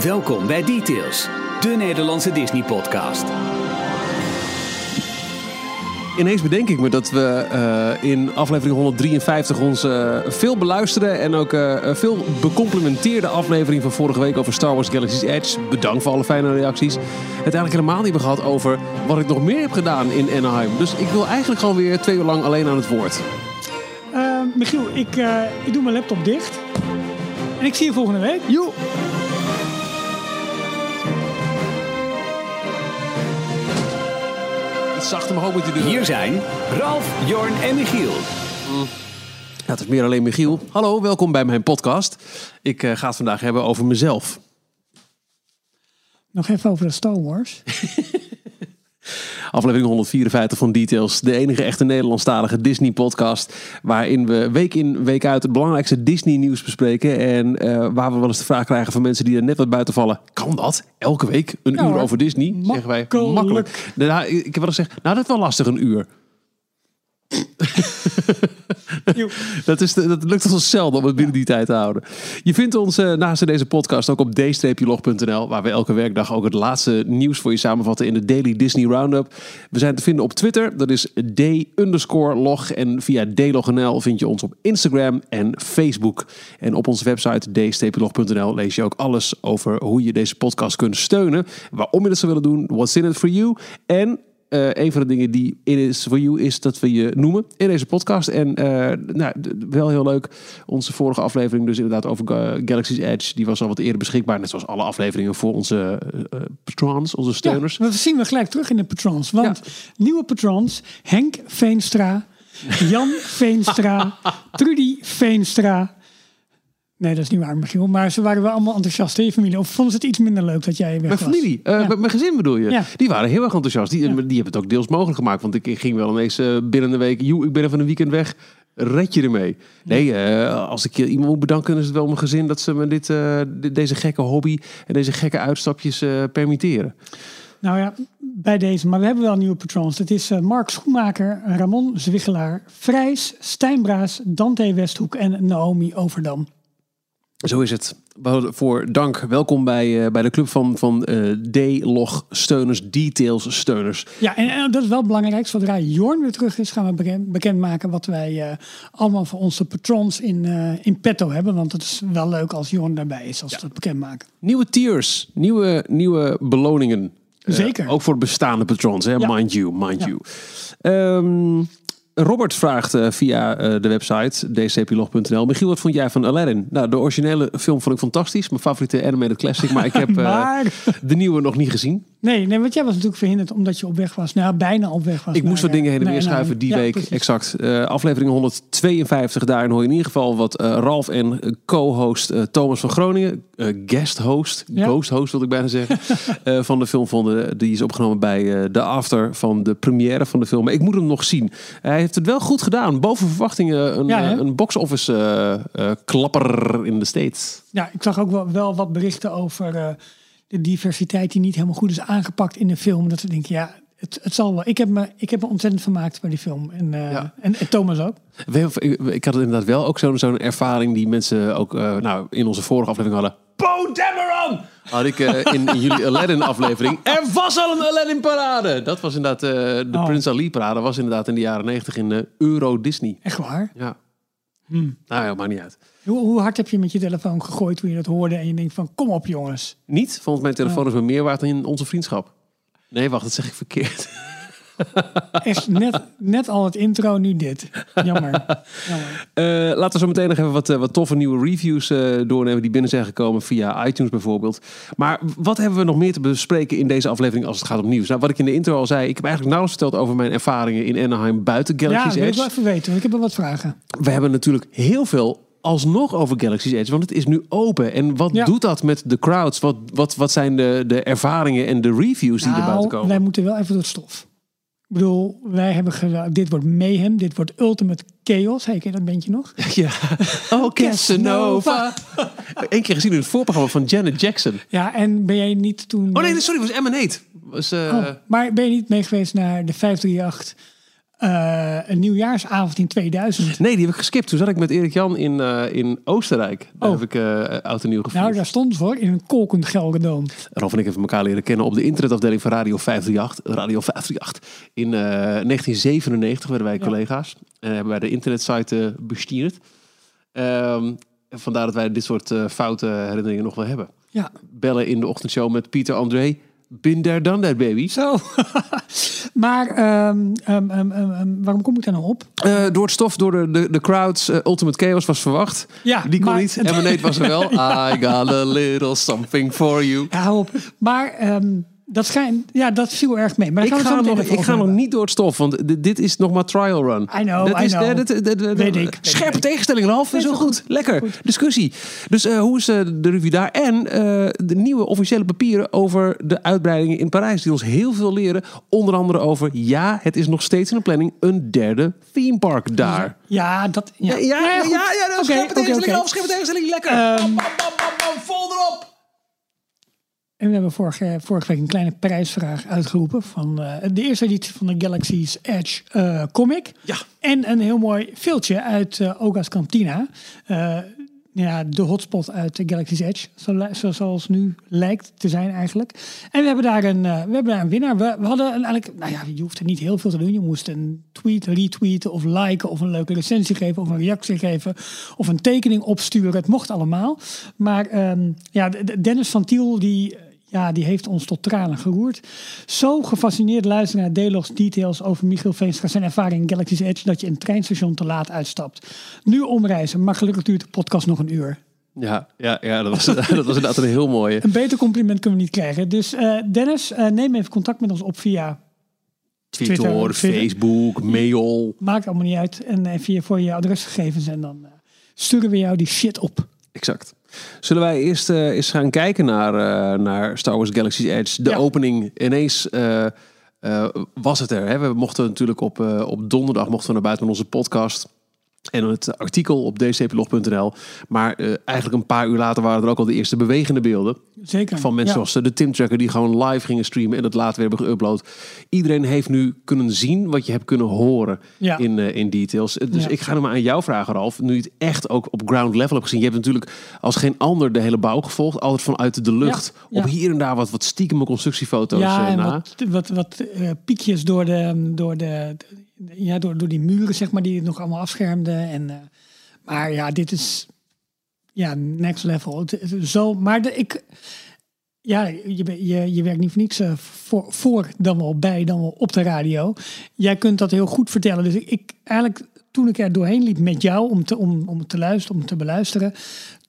Welkom bij Details, de Nederlandse Disney-podcast. Ineens bedenk ik me dat we eh, in aflevering 153 onze veel beluisterde en ook eh, veel becomplimenteerde aflevering van vorige week over Star Wars Galaxy's Edge. Bedankt voor alle fijne reacties. Het eigenlijk helemaal niet hebben gehad over wat ik nog meer heb gedaan in Anaheim. Dus ik wil eigenlijk gewoon weer twee uur lang alleen aan het woord. Uh, Michiel, ik, uh, ik doe mijn laptop dicht. En ik zie je volgende week. Joe! Die deur. Hier zijn Ralf, Jorn en Michiel. Ja, het is meer alleen Michiel. Hallo, welkom bij mijn podcast. Ik uh, ga het vandaag hebben over mezelf. Nog even over de Star Wars. Aflevering 154 van Details, de enige echte Nederlandstalige Disney-podcast. Waarin we week in, week uit het belangrijkste Disney-nieuws bespreken. En uh, waar we wel eens de vraag krijgen van mensen die er net wat buiten vallen. Kan dat? Elke week een Ja, uur over Disney? Zeggen wij makkelijk. Nou, ik heb wel eens gezegd, nou dat is wel lastig een uur. Dat, is dat lukt ons zelden om het binnen die tijd te houden. Je vindt ons eh, naast deze podcast ook op d-log.nl, waar we elke werkdag ook het laatste nieuws voor je samenvatten in de Daily Disney Roundup. We zijn te vinden op Twitter, dat is d-log. En via dlog.nl vind je ons op Instagram en Facebook. En op onze website d-log.nl lees je ook alles over hoe je deze podcast kunt steunen. Waarom je dat zou willen doen, what's in it for you. En eh, een van de dingen die in is voor you is dat we je noemen in deze podcast. En eh, nou, wel heel leuk. Onze vorige aflevering, dus inderdaad over Ga- Galaxy's Edge, die was al wat eerder beschikbaar. Net zoals alle afleveringen voor onze eh, patrons, onze steuners. Ja, dat zien we gelijk terug in de patrons. Want nieuwe patrons, Henk Veenstra, Jan Veenstra, Trudy Veenstra. Nee, dat is niet waar, Michiel. Maar ze waren wel allemaal enthousiast in je familie. Of vonden ze het iets minder leuk dat jij weg Mijn was? familie, eh, Ja. met mijn gezin bedoel je? Ja. Die waren heel erg enthousiast. Die, die hebben het ook deels mogelijk gemaakt. Want ik ging wel ineens eh, binnen de week... Joe, ik ben even een weekend weg. Red je ermee? Nee, eh, als ik iemand moet bedanken... is het wel mijn gezin dat ze me dit, dit- deze gekke hobby... en deze gekke uitstapjes permitteren. Nou ja, bij deze. Maar we hebben wel nieuwe patrons. Dat is Mark Schoenmaker, Ramon Zwiggelaar, Vrijs, Stijn Braas, Dante Westhoek en Naomi Overdam. Zo is het. Voor dank. Welkom bij, eh, bij de club van, van eh, D-log steuners, details steuners. Ja, en, en dat is wel belangrijk. Zodra Jorn weer terug is, gaan we bekend, bekendmaken wat wij eh, allemaal voor onze patrons in, in petto hebben. Want het is wel leuk als Jorn daarbij is, als we dat bekendmaken. Nieuwe tiers, nieuwe, nieuwe beloningen. Zeker. ook voor bestaande patrons, hè? Ja. mind you, mind Ja. you. Ehm, Robert vraagt eh, via eh, de website dcplog.nl. Michiel, wat vond jij van Aladdin? Nou, de originele film vond ik fantastisch. Mijn favoriete animated classic. Maar ik heb eh, Maar- de nieuwe nog niet gezien. Nee, nee, want jij was natuurlijk verhinderd omdat je op weg was. Nou, bijna op weg was. Ik moest wat dingen heen en weer schuiven die Ja, week. precies. Exact. Eh, aflevering 152. Daarin hoor je in ieder geval wat eh, Ralf en co-host eh, Thomas van Groningen, guest host, Ja. ghost host wil ik bijna zeggen, van de film vonden. Die is opgenomen bij de after van de première van de film. Maar ik moet hem nog zien. Hij heeft het wel goed gedaan. Boven verwachtingen een, Ja, een box office klapper in de States. Ja, ik zag ook wel, wel wat berichten over de diversiteit die niet helemaal goed is aangepakt in de film. Dat we denken, ja, het, het zal wel. Ik heb, me, ik heb me ontzettend vermaakt bij die film. En, eh, Ja. en, en Thomas ook. We- Ik, had inderdaad wel ook zo'n zo'n ervaring die mensen ook eh, nou, in onze vorige aflevering hadden. Poe Dameron! Had ik eh, in, in jullie Aladdin aflevering. Er was al een Aladdin parade! Dat was inderdaad, eh, de Oh. Prince Ali parade was inderdaad in de jaren 90 in Euro Disney. Echt waar. Ja. Hmm. Nou ja, maakt niet uit. Hoe, hoe hard heb je met je telefoon gegooid toen je dat hoorde en je denkt van kom op jongens. Niet, volgens mijn telefoon is me meer waard dan in onze vriendschap. Nee, wacht, dat zeg ik verkeerd. Echt net, net al het intro, nu dit. Jammer. Jammer. Eh, laten we zo meteen nog even wat, eh, wat toffe nieuwe reviews eh, doornemen die binnen zijn gekomen via iTunes bijvoorbeeld. Maar wat hebben we nog meer te bespreken in deze aflevering als het gaat om nieuws? Nou, wat ik in de intro al zei, ik heb eigenlijk nauwelijks verteld over mijn ervaringen in Anaheim buiten Ja, Galaxy's dat wil ik wel Edge. even weten, want ik heb wel wat vragen. We hebben natuurlijk heel veel alsnog over Galaxy's Edge, want het is nu open. En wat Ja. doet dat met de crowds? Wat, wat, wat zijn de, de ervaringen en de reviews die er buiten Nou, komen? wij moeten wel even door stof. Ik bedoel, wij hebben gedaan, dit wordt mayhem, dit wordt ultimate chaos. Hey, ken dat bandje nog? Ja. Oh, Casanova. Eén keer gezien in het voorprogramma van Janet Jackson. Ja, en ben jij niet toen... Oh nee, sorry, het was Emanate. Was, eh, Oh, maar ben je niet mee geweest naar de 538 eh, een nieuwjaarsavond in 2000. Nee, die heb ik geskipt. Toen zat ik met Erik Jan in, eh, in Oostenrijk. Daar Oh. heb ik eh oud en nieuw gevierd. Nou, daar stond voor in een kolkend Gelredome. Rolf en ik hebben elkaar leren kennen op de internetafdeling van Radio 538. Radio 538. In eh, 1997 werden wij Ja. collega's. En hebben wij de internetsite bestuurd. Ehm, vandaar dat wij dit soort foute herinneringen nog wel hebben. Ja, Bellen in de ochtendshow met Pieter André. Been there, done that, baby. zo. maar ehm, ehm, ehm, waarom kom ik daar nou op? Eh, door het stof, door de, de, de crowds. eh, Ultimate Chaos was verwacht. Ja, Die kon maar- niet. Emanate was er wel. I got a little something for you. Ja, hou op. Maar dat schijnt, ja, dat viel erg mee. Maar Ik ga, nog, ik ga niet door het stof, want dit, is nog maar trial run. I know, dat I is, know. dat- dat- dat- Weet ik, Scherpe ik. tegenstelling, Ralf. Is wel goed. Lekker. Discussie. Dus eh, hoe is eh, de review daar? En eh, de nieuwe officiële papieren over de uitbreidingen in Parijs. Die ons heel veel leren. Onder andere over, ja, het is nog steeds in de planning, een derde theme park daar. Ja, dat... Ja, Ja, ja, ja, goed. ja, ja, Oké, scherpe oké. Scherpe tegenstelling. Lekker. Ehm, vol erop. En we hebben vorige, vorige week een kleine prijsvraag uitgeroepen van eh, de eerste editie van de Galaxy's Edge eh, comic. Ja. En een heel mooi filmpje uit eh, Oga's Cantina. Ja, de hotspot uit de Galaxy's Edge, zo, zoals nu lijkt te zijn eigenlijk. En we hebben daar een, we hebben daar een winnaar. We, we hadden een, eigenlijk, nou ja, je hoeft er niet heel veel te doen. Je moest een tweet retweeten of liken of een leuke recensie geven of een reactie geven of een tekening opsturen. Het mocht allemaal. Maar ehm, ja, de- de- Dennis van Tiel die ja, die heeft ons tot tranen geroerd. Zo gefascineerd luisteren naar Delos details over Michiel Veenstra zijn ervaring in Galaxy's Edge dat je een treinstation te laat uitstapt. Nu omreizen, maar gelukkig duurt de podcast nog een uur. Ja, ja, ja dat, was, dat was inderdaad een heel mooie. Een beter compliment kunnen we niet krijgen. Dus eh, Dennis, eh, neem even contact met ons op via. Twitter, Twitter, Twitter. Facebook, mail. Maakt allemaal niet uit. En even je voor je adresgegevens en dan eh, sturen we jou die shit op. Exact. Zullen wij eerst eh, eens gaan kijken naar, eh, naar Star Wars Galaxy's Edge? De Ja. opening ineens eh, was het er. Hè? We mochten natuurlijk op, op donderdag mochten we naar buiten met onze podcast. En het artikel op dcplog.nl. Maar eh, eigenlijk een paar uur later waren er ook al de eerste bewegende beelden. Zeker. Van mensen Ja. zoals eh, de Tim Tracker die gewoon live gingen streamen en het later weer hebben geüpload. Iedereen heeft nu kunnen zien wat je hebt kunnen horen Ja. in, eh, in details. Dus Ja. ik ga nu maar aan jou vragen, Ralf. Nu je het echt ook op ground level hebt gezien. Je hebt natuurlijk als geen ander de hele bouw gevolgd. Altijd vanuit de lucht. Op hier en daar wat, wat stiekeme constructiefoto's Ja, en na. wat, wat, wat piekjes door, de, door, de, ja, door, door die muren, zeg maar, die het nog allemaal afschermden. En, eh, maar ja, dit is ja, next level. Zo, maar de, ik, ja, je, je, je werkt niet voor niks eh, voor, voor, dan wel bij, dan wel op de radio. Jij kunt dat heel goed vertellen. Dus ik, ik eigenlijk, toen ik er doorheen liep met jou om te, om, om te luisteren, om te beluisteren,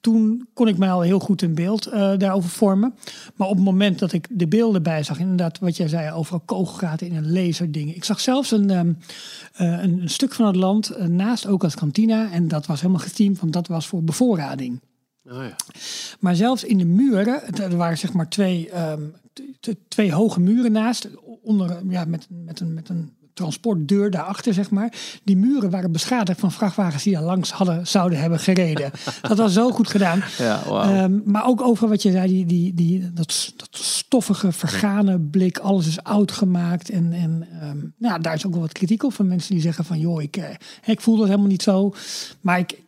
toen kon ik mij al heel goed een beeld eh, daarover vormen. Maar op het moment dat ik de beelden bij zag, inderdaad, wat jij zei, overal kogelgaten in een laserdingen. Ik zag zelfs een, ehm, eh, een, een stuk van het land eh, naast ook als kantina. En dat was helemaal geteamd, want dat was voor bevoorrading. Oh, ja. Maar zelfs in de muren, er waren zeg maar twee, ehm, twee hoge muren naast, onder, ja, met, met, een, met een transportdeur daarachter, zeg maar. Die muren waren beschadigd van vrachtwagens die daar langs hadden, zouden hebben gereden. dat was zo goed gedaan. Ja, wauw. Ehm, maar ook over wat je zei, die, die, die, dat, dat stoffige, vergane blik, alles is oud gemaakt. En, en ehm, nou, daar is ook wel wat kritiek op van mensen die zeggen van, joh, ik, eh, ik voel dat helemaal niet zo. Maar ik,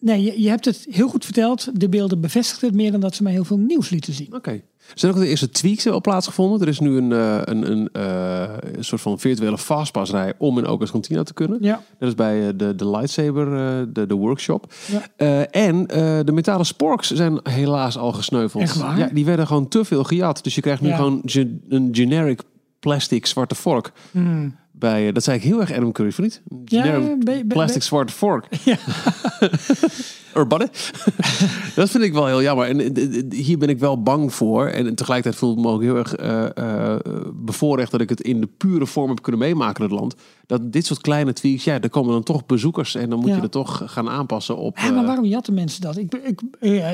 nee, je, je hebt het heel goed verteld. De beelden bevestigen het meer dan dat ze mij heel veel nieuws lieten zien. Oké. Er zijn ook de eerste tweaks al plaatsgevonden. Er is nu een, eh, een, een, eh, een soort van virtuele fastpassrij om in Okas Cantina te kunnen. Ja, Dat is bij eh, de, de lightsaber, de, de workshop. Ja. En de metalen sporks zijn helaas al gesneuveld. Echt waar? Ja, die werden gewoon te veel gejat. Dus je krijgt nu Ja. gewoon ge- een generic plastic zwarte vork. Bij, eh, dat zei ik heel erg Adam Curry, vriend. Ja, plastic zwarte vork. Ja. Urbane. dat vind ik wel heel jammer. En eh, hier ben ik wel bang voor. En tegelijkertijd voel ik me ook heel erg eh, eh, bevoorrecht dat ik het in de pure vorm heb kunnen meemaken in het land. Dat dit soort kleine tweaks, ja, er komen dan toch bezoekers en dan moet Ja. je er toch gaan aanpassen op. Ja, maar waarom jatten mensen dat? Ik, ik,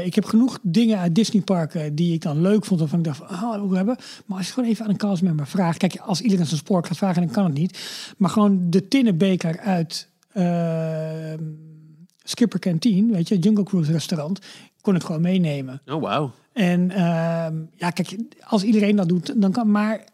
ik heb genoeg dingen uit Disneyparken die ik dan leuk vond. Waarvan ik dacht, van, ah, ik hebben. Maar als je gewoon even aan een castmember vraagt. Kijk, als iedereen zijn spoor gaat vragen, dan kan het niet. Maar gewoon de tinnen beker uit eh, Skipper Canteen, weet je, Jungle Cruise restaurant, kon ik gewoon meenemen. Oh, wauw. En ehm, ja, kijk, als iedereen dat doet, dan kan. Maar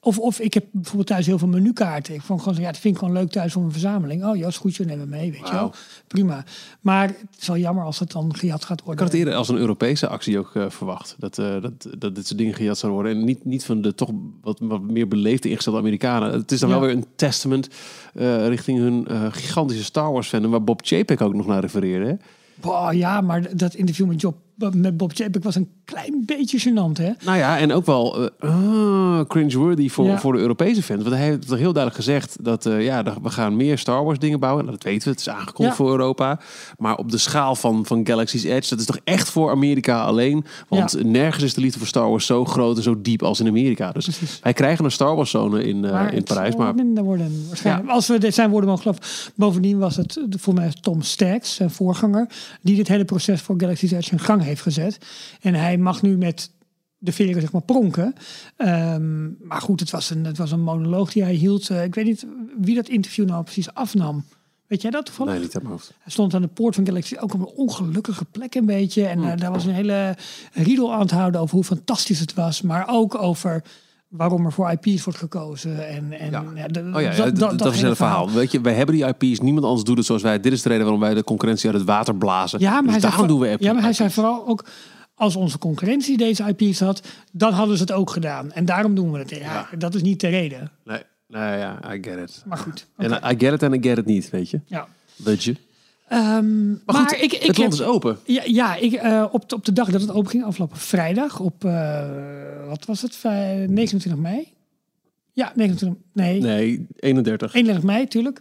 of, of ik heb bijvoorbeeld thuis heel veel menukaarten. Ik vond gewoon, ja, dat vind ik gewoon leuk thuis voor een verzameling. Oh, ja, is goed, je nemen mee, weet je wel. Prima. Maar het is wel jammer als het dan gejat gaat worden. Ik had het eerder als een Europese actie ook uh, verwacht. Dat, uh, dat, dat dit soort dingen gejat zouden worden. En niet, niet van de toch wat, wat meer beleefde ingestelde Amerikanen. Het is dan ja. wel weer een testament uh, richting hun gigantische Star Wars fandom. Waar Bob Chapek ook nog naar refereerde. Boah, ja, maar dat interview met Job met Bob Chapek was een klein beetje gênant, hè? Nou ja, en ook wel uh, uh, cringeworthy voor, ja. voor de Europese fans. Want hij heeft toch heel duidelijk gezegd dat uh, ja, we gaan meer Star Wars dingen bouwen. Nou, dat weten we, het is aangekondigd ja. voor Europa. Maar op de schaal van, van Galaxy's Edge, dat is toch echt voor Amerika alleen. Want ja. nergens is de liefde voor Star Wars zo groot en zo diep als in Amerika. Dus Precies. wij krijgen een Star Wars zone in, maar in Parijs. Maar minder worden waarschijnlijk. Als we dit zijn woorden mogen geloven. Bovendien was het voor mij Tom Staggs, zijn voorganger, die dit hele proces voor Galaxy's Edge in gang heeft gezet. En hij mag nu met de veren zeg maar pronken. Um, maar goed, het was, een, het was een monoloog die hij hield. Uh, ik weet niet wie dat interview nou precies afnam. Weet jij dat toevallig? Nee, niet aan mijn hoofd. Hij stond aan de poort van Galaxy, ook op een ongelukkige plek een beetje. En uh, daar was een hele riedel aan het houden over hoe fantastisch het was. Maar ook over waarom er voor IP's wordt gekozen. En, en, ja. ja de, oh ja, dat, dat, dat is het verhaal. verhaal. Weet je, wij hebben die IP's, niemand anders doet het zoals wij. Dit is de reden waarom wij de concurrentie uit het water blazen. Ja, maar dus hij daarom zei, doen we Ja, maar hij zei vooral ook als onze concurrentie deze IP's had, dan hadden ze het ook gedaan. En daarom doen we het. Ja, dat is niet de reden. Nee, nee ja, I get it. Maar goed. Okay. En I get it en I get it niet, weet je. Ja. Weet je. Um, maar, maar goed, ik, ik het land is open. Ja, ja ik, uh, op, de, op de dag dat het open ging, afgelopen vrijdag, op, uh, wat was het, 29 mei? Ja, 29, nee. Nee, 31. 31 mei, tuurlijk.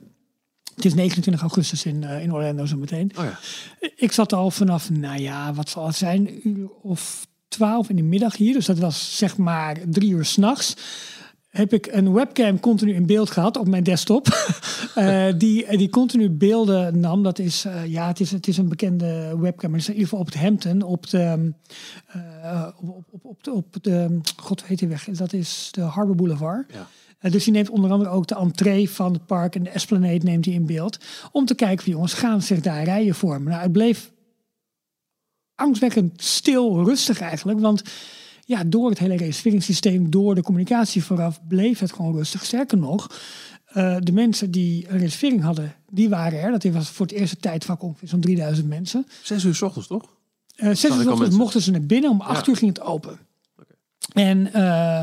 Het is 29 augustus in, uh, in Orlando zo meteen. Oh ja. Ik zat al vanaf, nou ja, wat zal het zijn, een uur of twaalf in de middag hier. Dus dat was zeg maar drie uur s'nachts. Heb ik een webcam continu in beeld gehad op mijn desktop. uh, die, die continu beelden nam. Dat is, uh, ja, het is, het is een bekende webcam. Maar het is in ieder geval op het Hampton. Op de, uh, op, op, op, de, op de, god weet je weg. Dat is de Harbor Boulevard. Ja. Uh, dus die neemt onder andere ook de entree van het park en de Esplanade neemt hij in beeld. Om te kijken van jongens, gaan zich daar rijen vormen. Nou, het bleef angstwekkend stil, rustig eigenlijk. Want ja, door het hele reserveringssysteem, door de communicatie vooraf, bleef het gewoon rustig. Sterker nog, uh, de mensen die een reservering hadden, die waren er. Dat was voor het eerste tijdvak ongeveer zo'n 3000 mensen. Zes uur s ochtends, toch? Uh, zes uur s ochtends mochten ze naar binnen. Om acht ja. uur ging het open. Okay. En... Uh,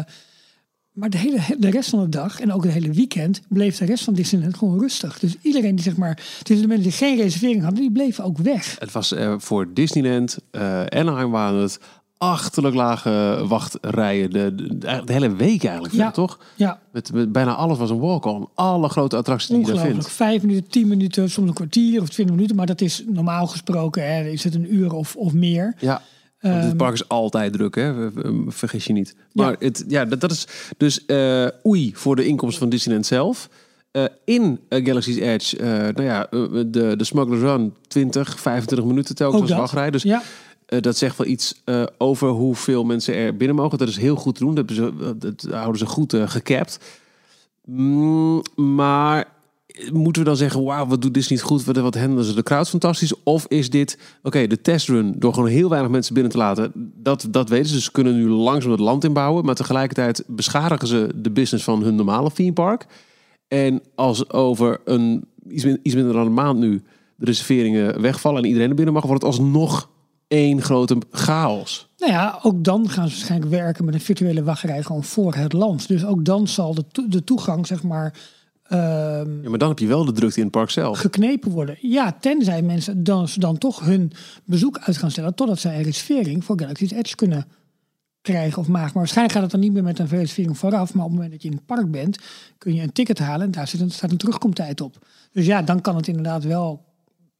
maar de, hele, de rest van de dag en ook het hele weekend bleef de rest van Disneyland gewoon rustig. Dus iedereen die zeg maar, dus de mensen die geen reservering hadden, die bleven ook weg. Het was uh, voor Disneyland, uh, Anaheim waren het achterlijk lage wachtrijen. De, de, de hele week eigenlijk, ja. toch? Ja. Met, met, bijna alles was een walk-on. Alle grote attracties die je daar vindt. Vijf minuten, tien minuten, soms een kwartier of twintig minuten. Maar dat is normaal gesproken, hè, is het een uur of, of meer. Ja. Want het park is altijd druk, hè? vergis je niet. Maar ja, het, ja dat, dat is dus uh, oei voor de inkomsten van Disneyland zelf. Uh, in uh, Galaxy's Edge, nou ja, de, de Smuggler's Run 20, 25 minuten telkens als wachtrij. Dus ja. Dat zegt wel iets over hoeveel mensen er binnen mogen. Dat is heel goed te doen. Dat, ze, dat houden ze goed gecapt. Mm, maar moeten we dan zeggen, wauw, wat doet niet goed? Wat, wat handelen ze de crowd fantastisch? Of is dit, oké, de testrun door gewoon heel weinig mensen binnen te laten? Dat, dat weten ze. Ze kunnen nu langzaam het land inbouwen. Maar tegelijkertijd beschadigen ze de business van hun normale theme park. En als over een, iets, iets minder dan een maand nu de reserveringen wegvallen en iedereen er binnen mag, wordt het alsnog één grote chaos. Nou ja, ook dan gaan ze waarschijnlijk werken met een virtuele wachtrij gewoon voor het land. Dus ook dan zal de, to de toegang, zeg maar, Um, ja, maar dan heb je wel de drukte in het park zelf. Geknepen worden. Ja, tenzij mensen dan, dan toch hun bezoek uit gaan stellen... totdat zij een reservering voor Galaxy's Edge kunnen krijgen of maken. Maar waarschijnlijk gaat het dan niet meer met een reservering vooraf. Maar op het moment dat je in het park bent, kun je een ticket halen... en daar zit een, staat een terugkomtijd op. Dus ja, dan kan het inderdaad wel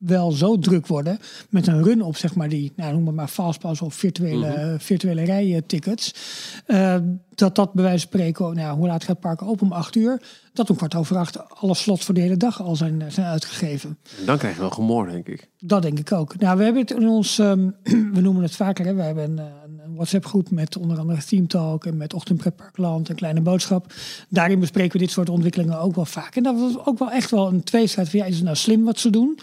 wel zo druk worden met een run op, zeg maar, die, nou, noem het maar fastpass of virtuele, mm -hmm. virtuele rijtickets. Uh, dat dat bij wijze van spreken, nou, hoe laat gaat het park open? Om acht uur. Dat om kwart over acht alle slots voor de hele dag al zijn, zijn uitgegeven. En dan krijg je wel gemor, denk ik. Dat denk ik ook. Nou, we hebben het in ons, um, we noemen het vaker, hè, we hebben een, een WhatsApp groep met onder andere Team Talk en met Ochtendpretparkland en Kleine Boodschap. Daarin bespreken we dit soort ontwikkelingen ook wel vaak. En dat was ook wel echt wel een tweestrijd van, ja, is het nou slim wat ze doen?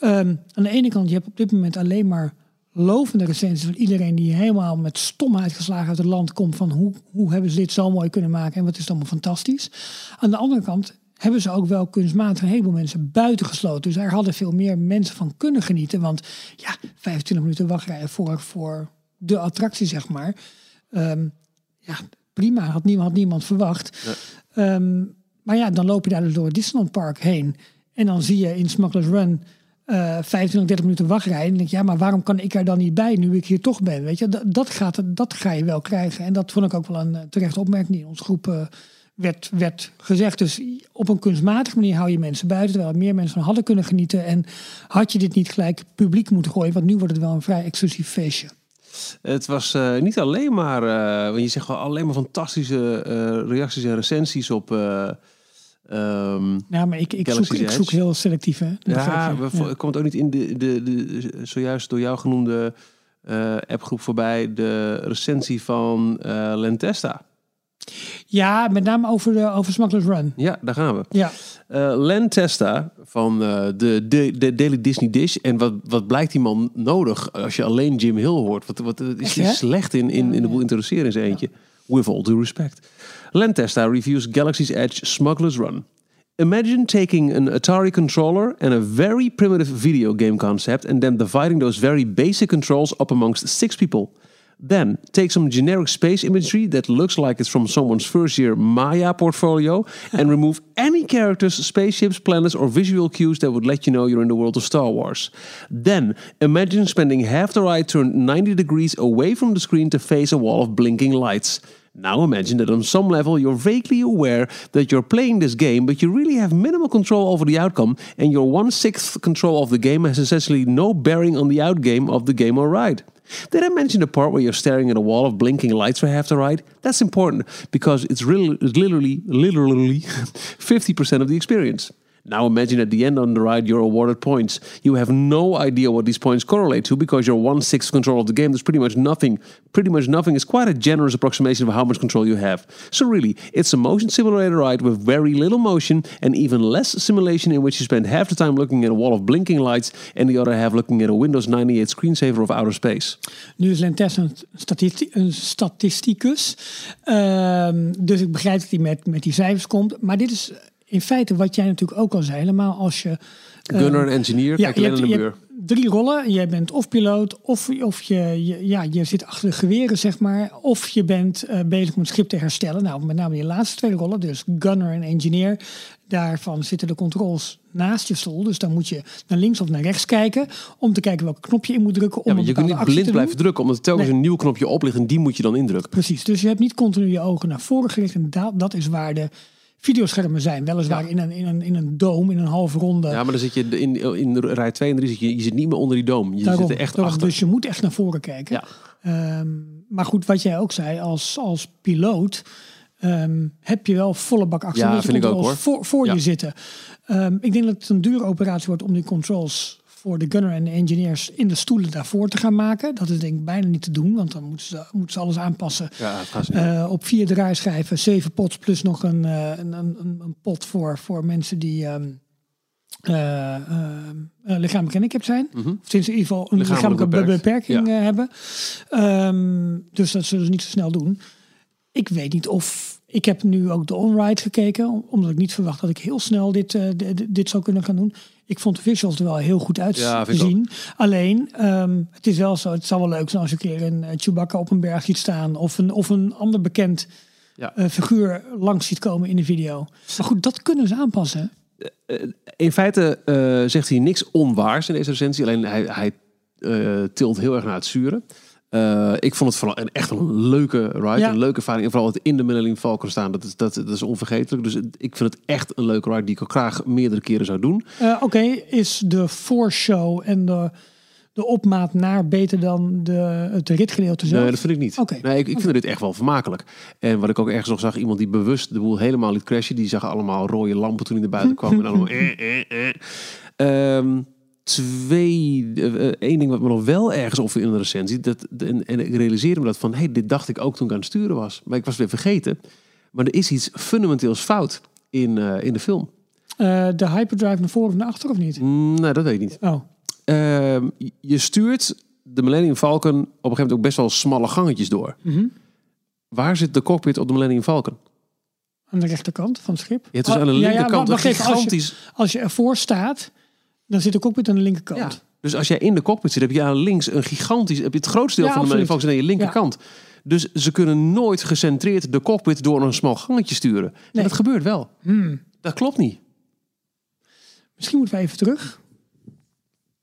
Um, aan de ene kant, je hebt op dit moment alleen maar lovende recensies van iedereen die helemaal met stomheid geslagen uit het land komt van hoe, hoe hebben ze dit zo mooi kunnen maken en wat is het allemaal fantastisch. Aan de andere kant hebben ze ook wel kunstmatig een heleboel mensen buitengesloten. Dus daar hadden veel meer mensen van kunnen genieten. Want ja, 25 minuten wachtrij voor, voor de attractie, zeg maar. Ehm, ja, prima, had niemand, had niemand verwacht. Ehm, maar ja, dan loop je daar dus door het Disneyland Park heen. En dan zie je in Smuggler's Run uh, 25, 30 minuten wachtrij. En denk je, ja, maar waarom kan ik er dan niet bij nu ik hier toch ben? Weet je, dat, dat, gaat, dat ga je wel krijgen. En dat vond ik ook wel een uh, terechte opmerking die in onze groep uh, werd, werd gezegd. Dus op een kunstmatige manier hou je mensen buiten, terwijl meer mensen van hadden kunnen genieten. En had je dit niet gelijk publiek moeten gooien, want nu wordt het wel een vrij exclusief feestje. Het was uh, niet alleen maar, want je zegt wel alleen maar fantastische reacties en recensies op. Um, ja, maar ik, ik, zoek, ik zoek heel selectief. Hè? Ja, we, ja. komt ook niet in de, de, de, zojuist door jou genoemde appgroep voorbij de recensie van Lentesta. Ja, met name over, de, over Smugglers Run. Ja, daar gaan we. Ja. Uh, Len Testa van uh, de, de, de Daily Disney Dish. En wat, wat blijkt die man nodig als je alleen Jim Hill hoort? Wat, wat is hij slecht in, in, in de boel introduceren in zijn eentje? Ja. With all due respect. Len Testa reviews Galaxy's Edge Smugglers Run. Imagine taking an Atari controller and a very primitive video game concept and then dividing those very basic controls up amongst six people. Then take some generic space imagery that looks like it's from someone's first year Maya portfolio and remove any characters, spaceships, planets, or visual cues that would let you know you're in the world of Star Wars. Then imagine spending half the ride turned 90 degrees away from the screen to face a wall of blinking lights. Now imagine that on some level you're vaguely aware that you're playing this game, but you really have minimal control over the outcome, and your one sixth control of the game has essentially no bearing on the outgame of the game or ride. Did I mention the part where you're staring at a wall of blinking lights for half the ride? That's important because it's really, literally, literally 50% of the experience. Now imagine at the end on the ride you're awarded points. You have no idea what these points correlate to because you're one sixth control of the game. There's pretty much nothing. Pretty much nothing is quite a generous approximation of how much control you have. So really, it's a motion simulator ride with very little motion and even less simulation in which you spend half the time looking at a wall of blinking lights and the other half looking at a Windows 98 screensaver of outer space. Nu is Lentes een, statisti een statisticus, um, dus ik begrijp dat hij met, met die cijfers komt. Maar dit is in feite wat jij natuurlijk ook al zei, helemaal als je... Gunner en engineer, ja, je hebt, je hebt drie rollen. Jij bent of piloot, of, of je, je, ja, je zit achter de geweren, zeg maar. Of je bent uh, bezig om het schip te herstellen. Nou, met name die laatste twee rollen, dus gunner en engineer. Daarvan zitten de controls naast je stoel. Dus dan moet je naar links of naar rechts kijken. Om te kijken welk knopje je in moet drukken. Om ja, je kunt niet blind blijven drukken. Omdat er telkens nee. een nieuw knopje op ligt en die moet je dan indrukken. Precies, dus je hebt niet continu je ogen naar voren gericht. En dat, dat is waar de videoschermen zijn. Weliswaar ja. in, een, in, een, in een doom, in een halve ronde. Ja, maar dan zit je in, in rij 2 en 3 zit je, je zit niet meer onder die doom. Je daarom, zit er echt achter. Dus je moet echt naar voren kijken. Ja. Um, maar goed, wat jij ook zei, als, als piloot um, heb je wel volle bak achter. Ja, vind ik ook hoor. Voor, voor ja. je zitten. Um, ik denk dat het een dure operatie wordt om die controls voor de gunner en de engineers in de stoelen daarvoor te gaan maken. Dat is denk ik bijna niet te doen, want dan moeten ze, moeten ze alles aanpassen. Ja, uh, op vier draaischijven, zeven pots plus nog een, uh, een, een, een, pot voor, voor mensen die um, uh, lichamelijk handicap zijn. Mm -hmm. Of sinds in ieder geval een lichamelijke, lichamelijke beperking ja. hebben. Um, dus dat zullen ze niet zo snel doen. Ik weet niet of ik heb nu ook de on-ride gekeken, omdat ik niet verwacht dat ik heel snel dit, uh, dit, dit zou kunnen gaan doen. Ik vond de visuals er wel heel goed uit ja, te zien. Alleen, um, het is wel zo, het zou wel leuk zijn als je een keer een Chewbacca op een berg ziet staan. Of een, of een ander bekend ja. uh, figuur langs ziet komen in de video. Maar goed, dat kunnen ze aanpassen. Uh, in feite uh, zegt hij niks onwaars in deze recensie. Alleen hij, hij tilt heel erg naar het zuren. Uh, ik vond het vooral een, echt een leuke ride, ja. een leuke ervaring. En vooral het in de Millennium Falcon staan, dat is, dat, dat is onvergetelijk. Dus ik vind het echt een leuke ride die ik ook graag meerdere keren zou doen. Uh, Oké, okay. is de voorshow en de, de opmaat naar beter dan de, het ritgedeelte zelf? Nee, dat vind ik niet. Okay. Nee, ik, ik okay. vind dit echt wel vermakelijk. En wat ik ook ergens nog zag, iemand die bewust de boel helemaal liet crashen. Die zag allemaal rode lampen toen hij naar buiten kwam. en allemaal... Eh, eh, eh. Um, twee, uh, één ding wat me nog wel ergens opviel in de recensie, dat, en, en ik realiseerde me dat van, hey, dit dacht ik ook toen ik aan het sturen was. Maar ik was weer vergeten. Maar er is iets fundamenteels fout in, uh, in de film. Uh, de hyperdrive naar voren of naar achter of niet? Mm, nou, dat weet ik niet. Oh. je stuurt de Millennium Falcon op een gegeven moment ook best wel smalle gangetjes door. Mhm. Waar zit de cockpit op de Millennium Falcon? Aan de rechterkant van het schip. Je hebt dus Oh, aan de ja, ja, linkerkant wacht een even, als je- gigantisch... Als je ervoor staat, dan zit de cockpit aan de linkerkant. Ja. Dus als jij in de cockpit zit, heb je aan links een gigantisch... Heb je het grootste deel Ja, van de. Falcon aan je linkerkant. Dus ze kunnen nooit gecentreerd de cockpit door een smal gangetje sturen. En dat gebeurt wel. Hmm. Dat klopt niet. Misschien moeten we even terug.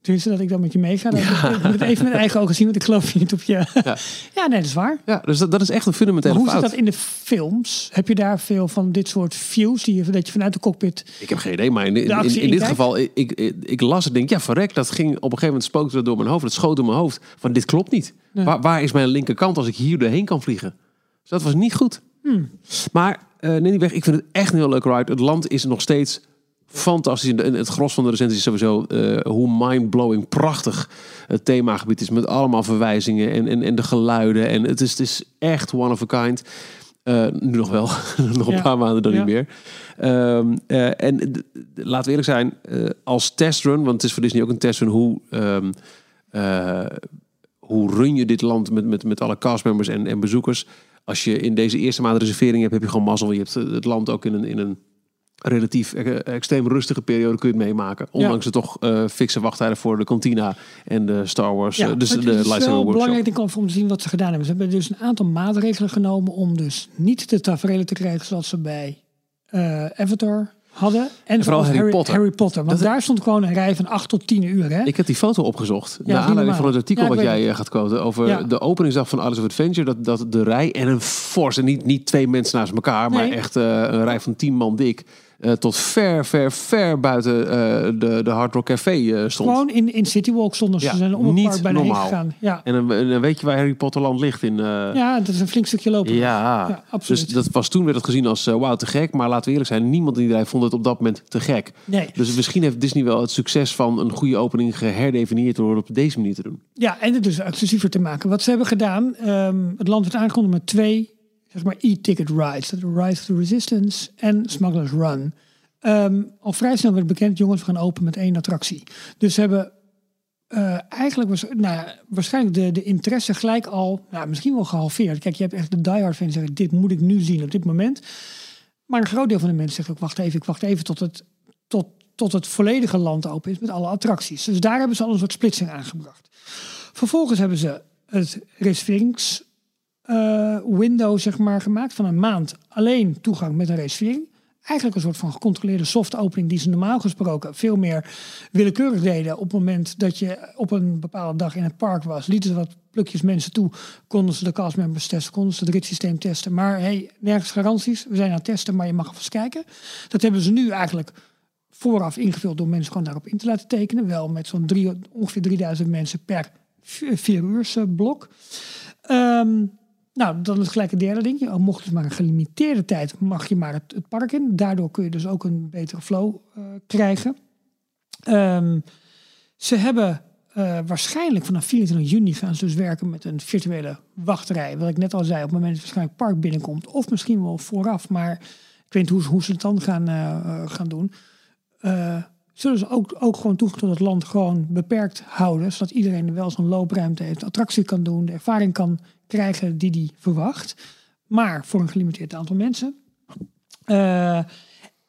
Tenminste, dat ik dan met je meega. Dat Ik moet even met eigen ogen zien, want ik geloof je niet op je... Ja, Ja. nee, dat is waar. Ja, dus dat, dat is echt een fundamentele Maar hoe fout. zit dat in de films? Heb je daar veel van dit soort views die je, dat je vanuit de cockpit... Ik heb geen idee, maar in, in, in, actie in dit geval, ik, ik, ik las het, denk ja, verrek, dat ging op een gegeven moment spookte dat door mijn hoofd. Het schoot door mijn hoofd. Van dit klopt niet. Nee. Waar, waar is mijn linkerkant als ik hier doorheen kan vliegen? Dus dat was niet goed. Hmm. Maar uh, ik vind het echt een heel leuk ride. Het land is nog steeds fantastisch. En het gros van de recensies is sowieso uh, hoe mindblowing prachtig het themagebied is. Met allemaal verwijzingen en, en, en de geluiden. En het is, het is echt one of a kind. Uh, nu nog wel, nog een Ja. paar maanden dan Ja. niet meer. Um, uh, en laten we eerlijk zijn, als testrun, want het is voor Disney ook een testrun, hoe, um, uh, hoe run je dit land met, met, met alle castmembers en, en bezoekers? Als je in deze eerste maand reservering hebt, heb je gewoon mazzel. Je hebt het land ook in een, in een relatief uh, extreem rustige periode kun je het meemaken. Ondanks de toch uh, fikse wachttijden voor de Cantina en de Star Wars, uh, dus het de is lightsaber wel workshop. belangrijk denk ik, om te zien wat ze gedaan hebben. Ze hebben dus een aantal maatregelen genomen om dus niet de tafereelen te krijgen zoals ze bij uh, Avatar hadden. En vooral Harry Potter. Harry Potter. Want Dat- daar stond gewoon een rij van 8 tot 10 uur. Hè? Ik heb die foto opgezocht. niet naar aanleiding normaal. van het artikel Ja, ik wat jij het. gaat quoten over Ja. de openingsdag van Alice of Adventure. Dat, dat de rij en een force, en niet, niet twee mensen naast elkaar, maar echt een rij van tien man dik. Eh, tot ver, ver, ver buiten eh, de, de Hard Rock Café eh, stond. Gewoon in, in City Walk stonden ze. Ja, zijn om het park bijna heen gegaan. Ja. En dan, weet je waar Harry Potterland ligt in. ja, dat is een flink stukje lopen. ja. Ja, absoluut. dus dat was toen werd het gezien als wauw te gek. Maar laten we eerlijk zijn, niemand in die rij vond het op dat moment te gek. Nee. Dus misschien heeft Disney wel het succes van een goede opening geherdefinieerd door het op deze manier te doen. Ja, en het dus exclusiever te maken. Wat ze hebben gedaan, ehm, het land werd aangekondigd met twee zeg maar, e-ticket rides. Dat Rise of the Resistance en Smuggler's Run. Ehm, al vrij snel werd bekend, jongens, we gaan open met één attractie. Dus ze hebben eh, eigenlijk was, nou, waarschijnlijk de, de interesse gelijk al, nou, misschien wel gehalveerd. Kijk, je hebt echt de diehard fans zeggen, dit moet ik nu zien op dit moment. Maar een groot deel van de mensen zegt ook, wacht even, ik wacht even tot het, tot, tot het volledige land open is met alle attracties. Dus daar hebben ze al een soort splitsing aangebracht. Vervolgens hebben ze het reserverings eh, window zeg maar, gemaakt van een maand alleen toegang met een reservering. Eigenlijk een soort van gecontroleerde soft opening die ze normaal gesproken veel meer willekeurig deden. Op het moment dat je op een bepaalde dag in het park was, lieten ze wat plukjes mensen toe. Konden ze de castmembers testen, konden ze het ritssysteem testen. Maar hey, nergens garanties. We zijn aan het testen, maar je mag alvast kijken. Dat hebben ze nu eigenlijk vooraf ingevuld door mensen gewoon daarop in te laten tekenen. Wel met zo'n ongeveer 3000 mensen per vier, vier uurs eh, blok. Ehm, nou, dan is gelijk het derde ding. Je mocht dus maar een gelimiteerde tijd, mag je maar het, het park in. Daardoor kun je dus ook een betere flow eh, krijgen. Ehm, ze hebben eh, waarschijnlijk vanaf 24 juni gaan ze dus werken met een virtuele wachtrij. Wat ik net al zei, op het moment dat het waarschijnlijk het park binnenkomt. Of misschien wel vooraf, maar ik weet niet hoe, hoe ze het dan gaan, eh, gaan doen. Zullen ze ook, ook gewoon toegang tot het land gewoon beperkt houden. Zodat iedereen wel zo'n loopruimte heeft, attractie kan doen, de ervaring kan krijgen die die verwacht. Maar voor een gelimiteerd aantal mensen. Eh,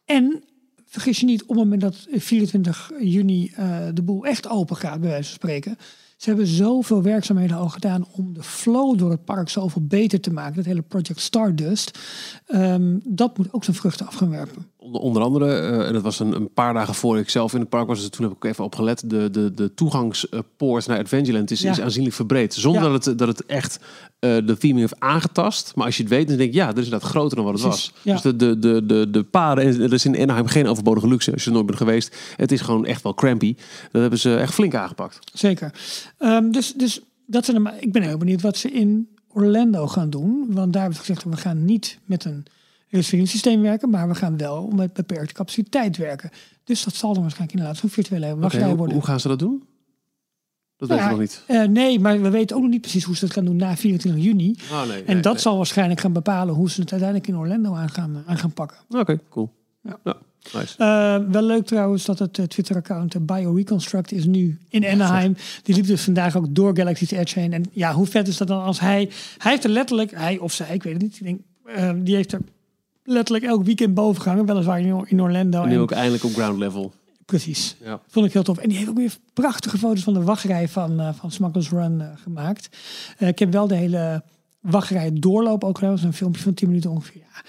en vergis je niet, op het moment dat 24 juni eh, de boel echt open gaat, bij wijze van spreken. Ze hebben zoveel werkzaamheden al gedaan om de flow door het park zoveel beter te maken. Dat hele Project Stardust. Ehm, dat moet ook zijn vruchten af gaan werpen. Onder, andere, eh, en dat was een, een paar dagen voor ik zelf in het park was, dus toen heb ik even opgelet, de, de, de toegangspoort naar Adventureland is, Ja. is aanzienlijk verbreed. Zonder Ja. dat, het, dat het echt eh, de theming heeft aangetast. Maar als je het weet, dan denk je, ja, dat is inderdaad groter dan wat het Precies, was. ja. Dus de, de, de, de, de paden, en er is in Anaheim geen overbodige luxe als je er nooit bent geweest. Het is gewoon echt wel crampy. Dat hebben ze echt flink aangepakt. Zeker. Ehm, dus, dus dat zijn de, ik ben heel benieuwd wat ze in Orlando gaan doen. Want daar hebben ze gezegd, we gaan niet met een reserveringssysteem werken, maar we gaan wel met beperkte capaciteit werken. Dus dat zal dan waarschijnlijk inderdaad zo'n virtuele wachtrij worden. hoe gaan ze dat doen? Dat Nou weten we nog niet. eh, nee, maar we weten ook nog niet precies hoe ze dat gaan doen na 24 juni. Oh, nee, En nee, dat nee. zal waarschijnlijk gaan bepalen hoe ze het uiteindelijk in Orlando aan gaan, aan gaan pakken. Oké, cool. Ja. Ja. Nice. Eh, wel leuk trouwens dat het eh, Twitter-account eh, BioReconstruct is nu in Anaheim. Die liep dus vandaag ook door Galaxy's Edge heen. En ja, hoe vet is dat dan als hij... Hij heeft er letterlijk, hij of zij, ik weet het niet. Ik denk, eh, die heeft er letterlijk elk weekend boven gehangen. Weliswaar in, in Orlando. En nu En- ook eindelijk op ground level. Precies. Ja. Vond ik heel tof. En die heeft ook weer prachtige foto's van de wachtrij van, eh van Smugglers Run eh, gemaakt. Eh, ik heb wel de hele wachtrij doorloop ook gedaan. Dat is een filmpje van 10 minuten ongeveer. Ja.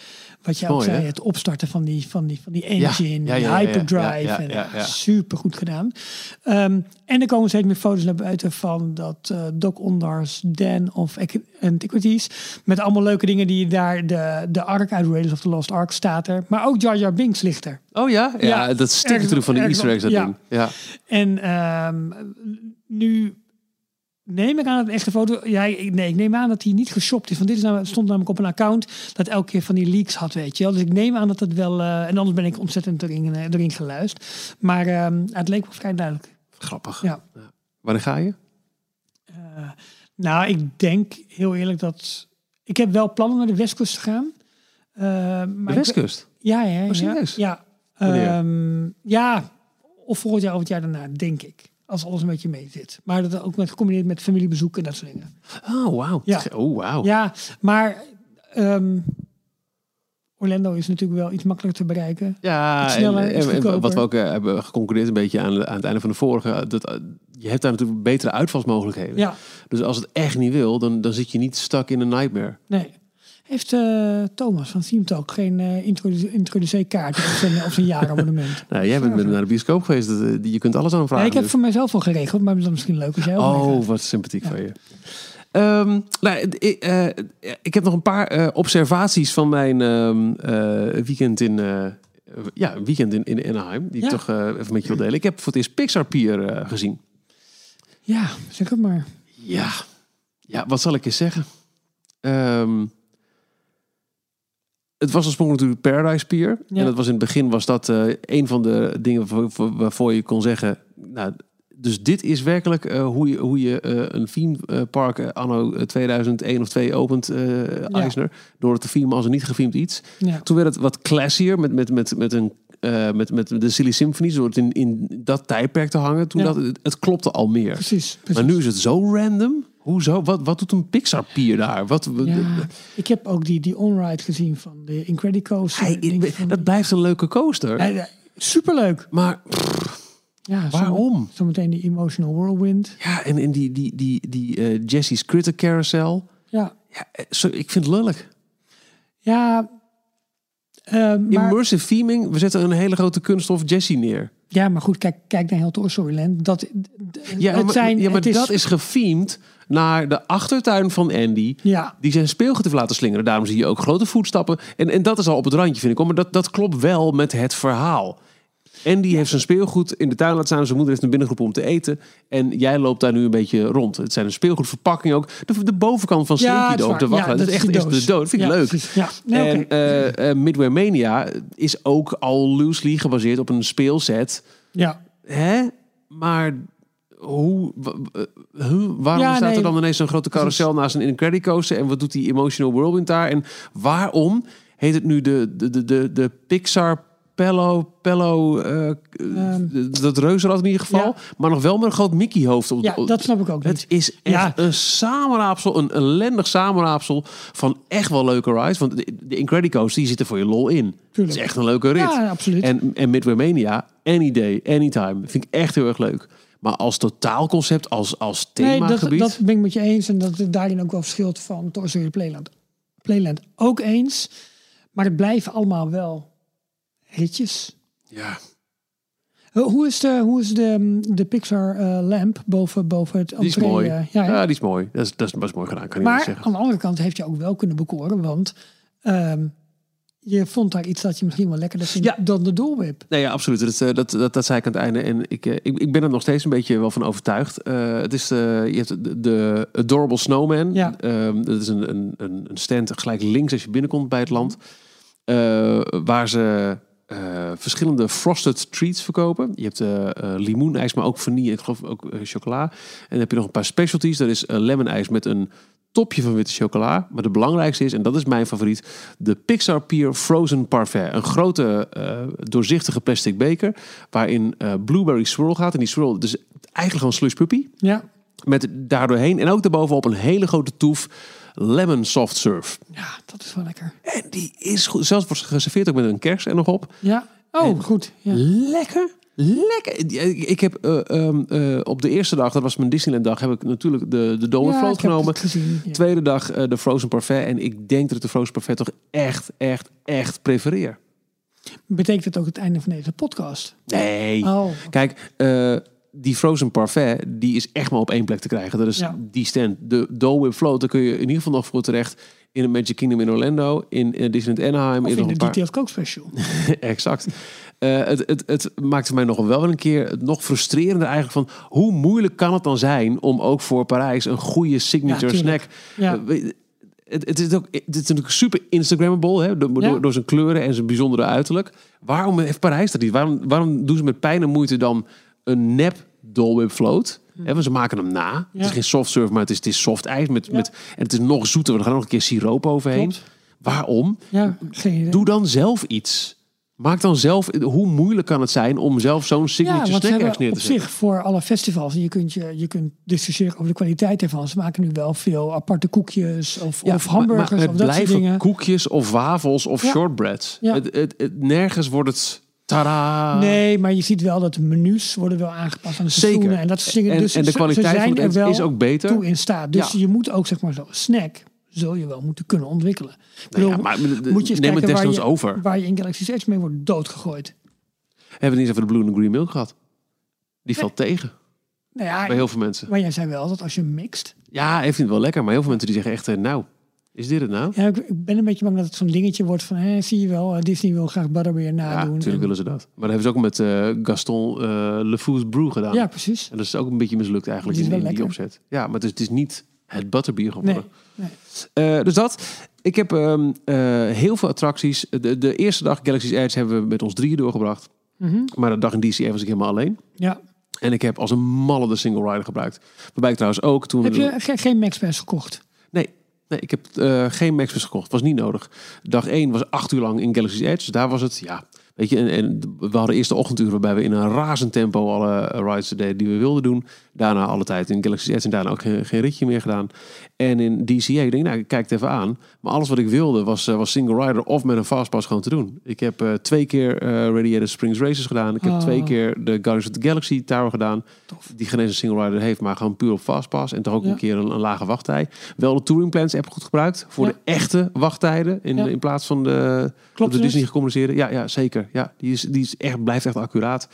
Wat je ook zei, hè? het opstarten van die, van die, van die engine, ja, die ja, ja, hyperdrive. en. Super goed gedaan. Ehm, en er komen steeds meer foto's naar buiten van dat eh Doc Ondars Den of Antiquities. Met allemaal leuke dingen die je daar, de, de Ark uit Raiders of the Lost Ark staat er. Maar ook Jar Jar Binks ligt er. Oh ja? Ja, dat stikt natuurlijk van ergens easter eggs, dat ja. ding. Ja. En ehm, nu neem ik aan dat een echte foto. Ja, ik- nee, ik neem aan dat hij niet geshopt is. Want dit is nou, stond namelijk op een account dat elke keer van die leaks had, weet je wel. Dus ik neem aan dat het wel. eh, en anders ben ik ontzettend erin, eh, erin geluisterd. Maar ehm, het leek wel vrij duidelijk. Grappig. Ja. Wanneer ga je? Nou, ik denk heel eerlijk dat. Ik heb wel plannen naar de westkust te gaan. Eh, maar De ik- Westkust? Ja, ja, ja. serieus? Ja. Wanneer? Ehm, ja, of volgend jaar of het jaar daarna, denk ik. Als alles een beetje mee zit. Maar dat ook met gecombineerd met familiebezoek en dat soort dingen. Oh, wauw. Ja. Oh, wauw. Ja, maar ehm, Orlando is natuurlijk wel iets makkelijker te bereiken. Ja, Iets sneller, en, wat we ook eh, hebben geconcludeerd een beetje aan, aan het einde van de vorige, dat eh, je hebt daar natuurlijk betere uitvalsmogelijkheden. Ja, Dus als het echt niet wil, dan, dan zit je niet stak in een nightmare. nee. Heeft eh, Thomas van Theme Talk geen uh, introduceerkaart of zijn, of zijn jaarabonnement? Nou, jij bent met naar de bioscoop geweest, dat, eh, je kunt alles aanvragen. Ja, ik heb dus. voor mijzelf al geregeld, maar dat is misschien leuk als jij ook. Oh, wat sympathiek van je. Ehm, nou, ik, ik heb nog een paar observaties van mijn ehm, eh, weekend in, ja, een weekend in, in Anaheim, die Ja. ik toch even met je wil delen. Ik heb voor het eerst Pixar Pier gezien. Ja, zeg het maar. Ja. ja, wat zal ik je zeggen? Ehm, het was oorspronkelijk natuurlijk Paradise Pier. Ja. En dat was in het begin was dat eh, een van de dingen waarvoor, voor- waarvoor je kon zeggen... Nou, dus dit is werkelijk eh, hoe je, hoe je eh, een theme eh, park eh, anno 2001 of 2 opent, Eisner. Door het te filmen als een niet gefilmd iets. Ja. Toen werd het wat classier met, met, met, met, een, met, met de Silly Symphonies. Door het in, in dat tijdperk te hangen. Toen Ja. dat, het, het klopte al meer. Precies. precies. Maar nu is het zo random. Hoezo? Wat, wat doet een Pixar pier daar? Wat, Ja, ik heb ook die, die on-ride gezien van de Incredicoaster. Dat blijft een leuke coaster. Superleuk. Maar Ja, waarom? Zometeen die Emotional Whirlwind. Ja, en, en die, die, die, die eh, Jesse's Critter Carousel. Ja, Ja, eh, zo, ik vind het lullig. ja, eh, maar, Immersive theming. We zetten een hele grote kunststof Jessie neer. Ja, maar goed, kijk, kijk naar heel Toy Story Land. Dat, Ja, het zijn, ja, maar het is, dat is gefilmd naar de achtertuin van Andy. Ja, Die zijn speelgoed heeft laten slingeren. Daarom zie je ook grote voetstappen. En, en dat is al op het randje, vind ik. Maar dat, dat klopt wel met het verhaal. Andy heeft zijn speelgoed in de tuin laten staan. Zijn moeder heeft hem binnengeroepen om te eten. En jij loopt daar nu een beetje rond. Het zijn een speelgoedverpakking ook. De, de bovenkant van Slinky. De. Ja, dat is echt die de dood. Vind ik Ja, leuk. precies. Ja, nee, en eh, eh, Midway Mania is ook al loosely gebaseerd op een speelset. ja. Hè? Maar hoe, huh? waarom Ja, staat nee. er dan ineens zo'n grote carousel naast een Incredicoaster coaster? En wat doet die Emotional Whirlwind daar? En waarom heet het nu de, de, de, de, de Pixar Pello, Pello, eh, Ehm. dat reuzenrad in ieder geval. Ja. Maar nog wel met een groot Mickey hoofd. Op, ja, dat snap ik ook niet. het is echt Ja. een samenraapsel, een ellendig samenraapsel van echt wel leuke rides. Want de, de Incredicoaster, die zitten voor je lol in. Het is echt een leuke rit. Ja, absoluut. En, en Midway Mania, any day, anytime. Vind ik echt heel erg leuk. Maar als totaalconcept, als, als Nee, dat, themagebied... dat ben ik met je eens. En dat het daarin ook wel verschilt van Toy Story Playland. Playland ook eens. Maar het blijven allemaal wel ritjes. ja. Hoe hoe is de, hoe is de, de Pixar eh, lamp boven, boven het Die is entree, mooi. eh, ja, ja, die is mooi. Dat is, dat is, is mooi gedaan, kan maar zeggen. aan de andere kant heeft je ook wel kunnen bekoren. Want ehm, je vond daar iets dat je misschien wel lekkerder vindt Ja. dan de Whip. Nee, ja, absoluut. Dat, eh, dat, dat, dat zei ik aan het einde. En ik, ik, ik ben er nog steeds een beetje wel van overtuigd. Het is, je hebt de, de Adorable Snowman. Ja. Ehm, dat is een, een, een stand gelijk links als je binnenkomt bij het land. Waar ze eh, verschillende frosted treats verkopen. Je hebt eh eh, limoenijs, maar ook vanille. Ik geloof ook chocola. En dan heb je nog een paar specialties. Dat is eh, lemon ijs met een topje van witte chocola. Maar de belangrijkste is, en dat is mijn favoriet, de Pixar Pier Frozen Parfait. Een grote doorzichtige plastic beker waarin blueberry swirl gaat. En die swirl, dus eigenlijk gewoon slush puppy. Ja. Met daardoorheen en ook daarbovenop een hele grote toef lemon soft serve. ja, dat is wel lekker. En die is goed. Zelfs wordt geserveerd ook met een kers er nog op. Ja. Oh, En- goed. Ja. Lekker. Lekker. Ik heb eh, ehm, eh, op de eerste dag, dat was mijn Disneyland dag, heb ik natuurlijk de, de Dole Ja, Float genomen. gezien. Ja. Tweede dag eh, de Frozen Parfait. En ik denk dat ik de Frozen Parfait toch echt, echt, echt prefereer. Betekent het ook het einde van deze podcast? Nee. Oh, Kijk, die Frozen Parfait, die is echt maar op één plek te krijgen. Dat is Ja. die stand. De Dole Whip Float, daar kun je in ieder geval nog voor terecht in het Magic Kingdom in Orlando, in, in Disneyland Anaheim. of in de een paar... Detailed Coke Special. exact. Eh, het, het, het maakt voor mij nog wel een keer het nog frustrerender eigenlijk van hoe moeilijk kan het dan zijn om ook voor Parijs een goede signature Ja, snack. Ja. Eh, het, het is ook het is natuurlijk super Instagrammable hè, door, Ja. door, door zijn kleuren en zijn bijzondere uiterlijk. Waarom heeft Parijs dat niet? Waarom, waarom doen ze met pijn en moeite dan een nep Dole Whip float? Want ze maken hem na. Het is Hm. Geen soft serve, maar het is, het is soft ijs. Met, Ja. met, en het is nog zoeter, want er gaat nog een keer siroop overheen. Klopt. Waarom? Ja. Doe dan zelf iets. Maak dan zelf, hoe moeilijk kan het zijn om zelf zo'n signature snack neer op te zetten? zich voor alle festivals, je kunt, je, je kunt discussiëren over de kwaliteit ervan. Ze maken nu wel veel aparte koekjes of, Ja, of maar- hamburgers maar het of dat soort blijven dingen. koekjes of wafels of Ja. shortbreads. Ja. Het, het, het- nergens wordt het tada. Nee, maar je ziet wel dat de menus worden wel aangepast aan de seizoenen Zeker. en dat soort dingen. En, dus en de kwaliteit ze zijn van het er wel is ook beter. toe in staat. Dus Ja. je moet ook zeg maar zo'n snack zul je wel moeten kunnen ontwikkelen. Ik Nou ja, maar moet je neem het desnoods je, over. waar je in Galaxy's Edge mee wordt doodgegooid. Hebben we niet eens over de blue and green milk gehad? Die valt tegen Nou ja, bij heel veel mensen. maar jij zei wel dat als je mixt. Ja, hij vindt het wel lekker, maar heel veel mensen die zeggen echt, eh, nou, is dit het nou? Ja, ik, ik ben een beetje bang dat het zo'n dingetje wordt van, hè, zie je wel, eh, Disney wil graag Butterbeer Ja, nadoen. natuurlijk En- willen ze dat. Maar dat hebben ze ook met eh, Gaston eh Le Fou's Brew gedaan. ja, precies. En dat is ook een beetje mislukt eigenlijk Die in, die opzet. Ja, maar het is, het is niet het butterbier geworden. Nee, nee. Eh, dus dat. Ik heb ehm, eh, heel veel attracties. De, de eerste dag Galaxy's Edge hebben we met ons drieën doorgebracht. Mhm. Maar de dag in DCA was ik helemaal alleen. Ja. En ik heb als een malle de single rider gebruikt. Waarbij ik trouwens ook toen... Heb we- je ge- geen Max Pass gekocht? Nee, ik heb eh, geen Max gekocht. Was niet nodig. Dag 1 was acht uur lang in Galaxy's Edge. Dus daar was het, ja... Weet je, en, we hadden eerst de ochtenduren waarbij we in een razend tempo alle eh, rides deden die we wilden doen. Daarna alle tijd in Galaxy's Edge en daarna ook geen, geen ritje meer gedaan. En in DCA, ik denk, nou, ik kijk het even aan. Maar alles wat ik wilde was, eh, was single rider of met een fastpass gewoon te doen. Ik heb eh, twee keer eh Radiator Springs Races gedaan. Ik heb Oh. twee keer de Guardians of the Galaxy Tower gedaan. Tof. Die geen eens een single rider heeft, maar gewoon puur op fastpass. En toch ook Ja. een keer een, een lage wachttij. Wel de Touring Plans app goed gebruikt. Voor Ja. de echte wachttijden. In, Ja. in plaats van de, Klopt de dus? Disney gecommuniceerde. Ja, ja, zeker. Ja, die is, die is echt, blijft echt accuraat.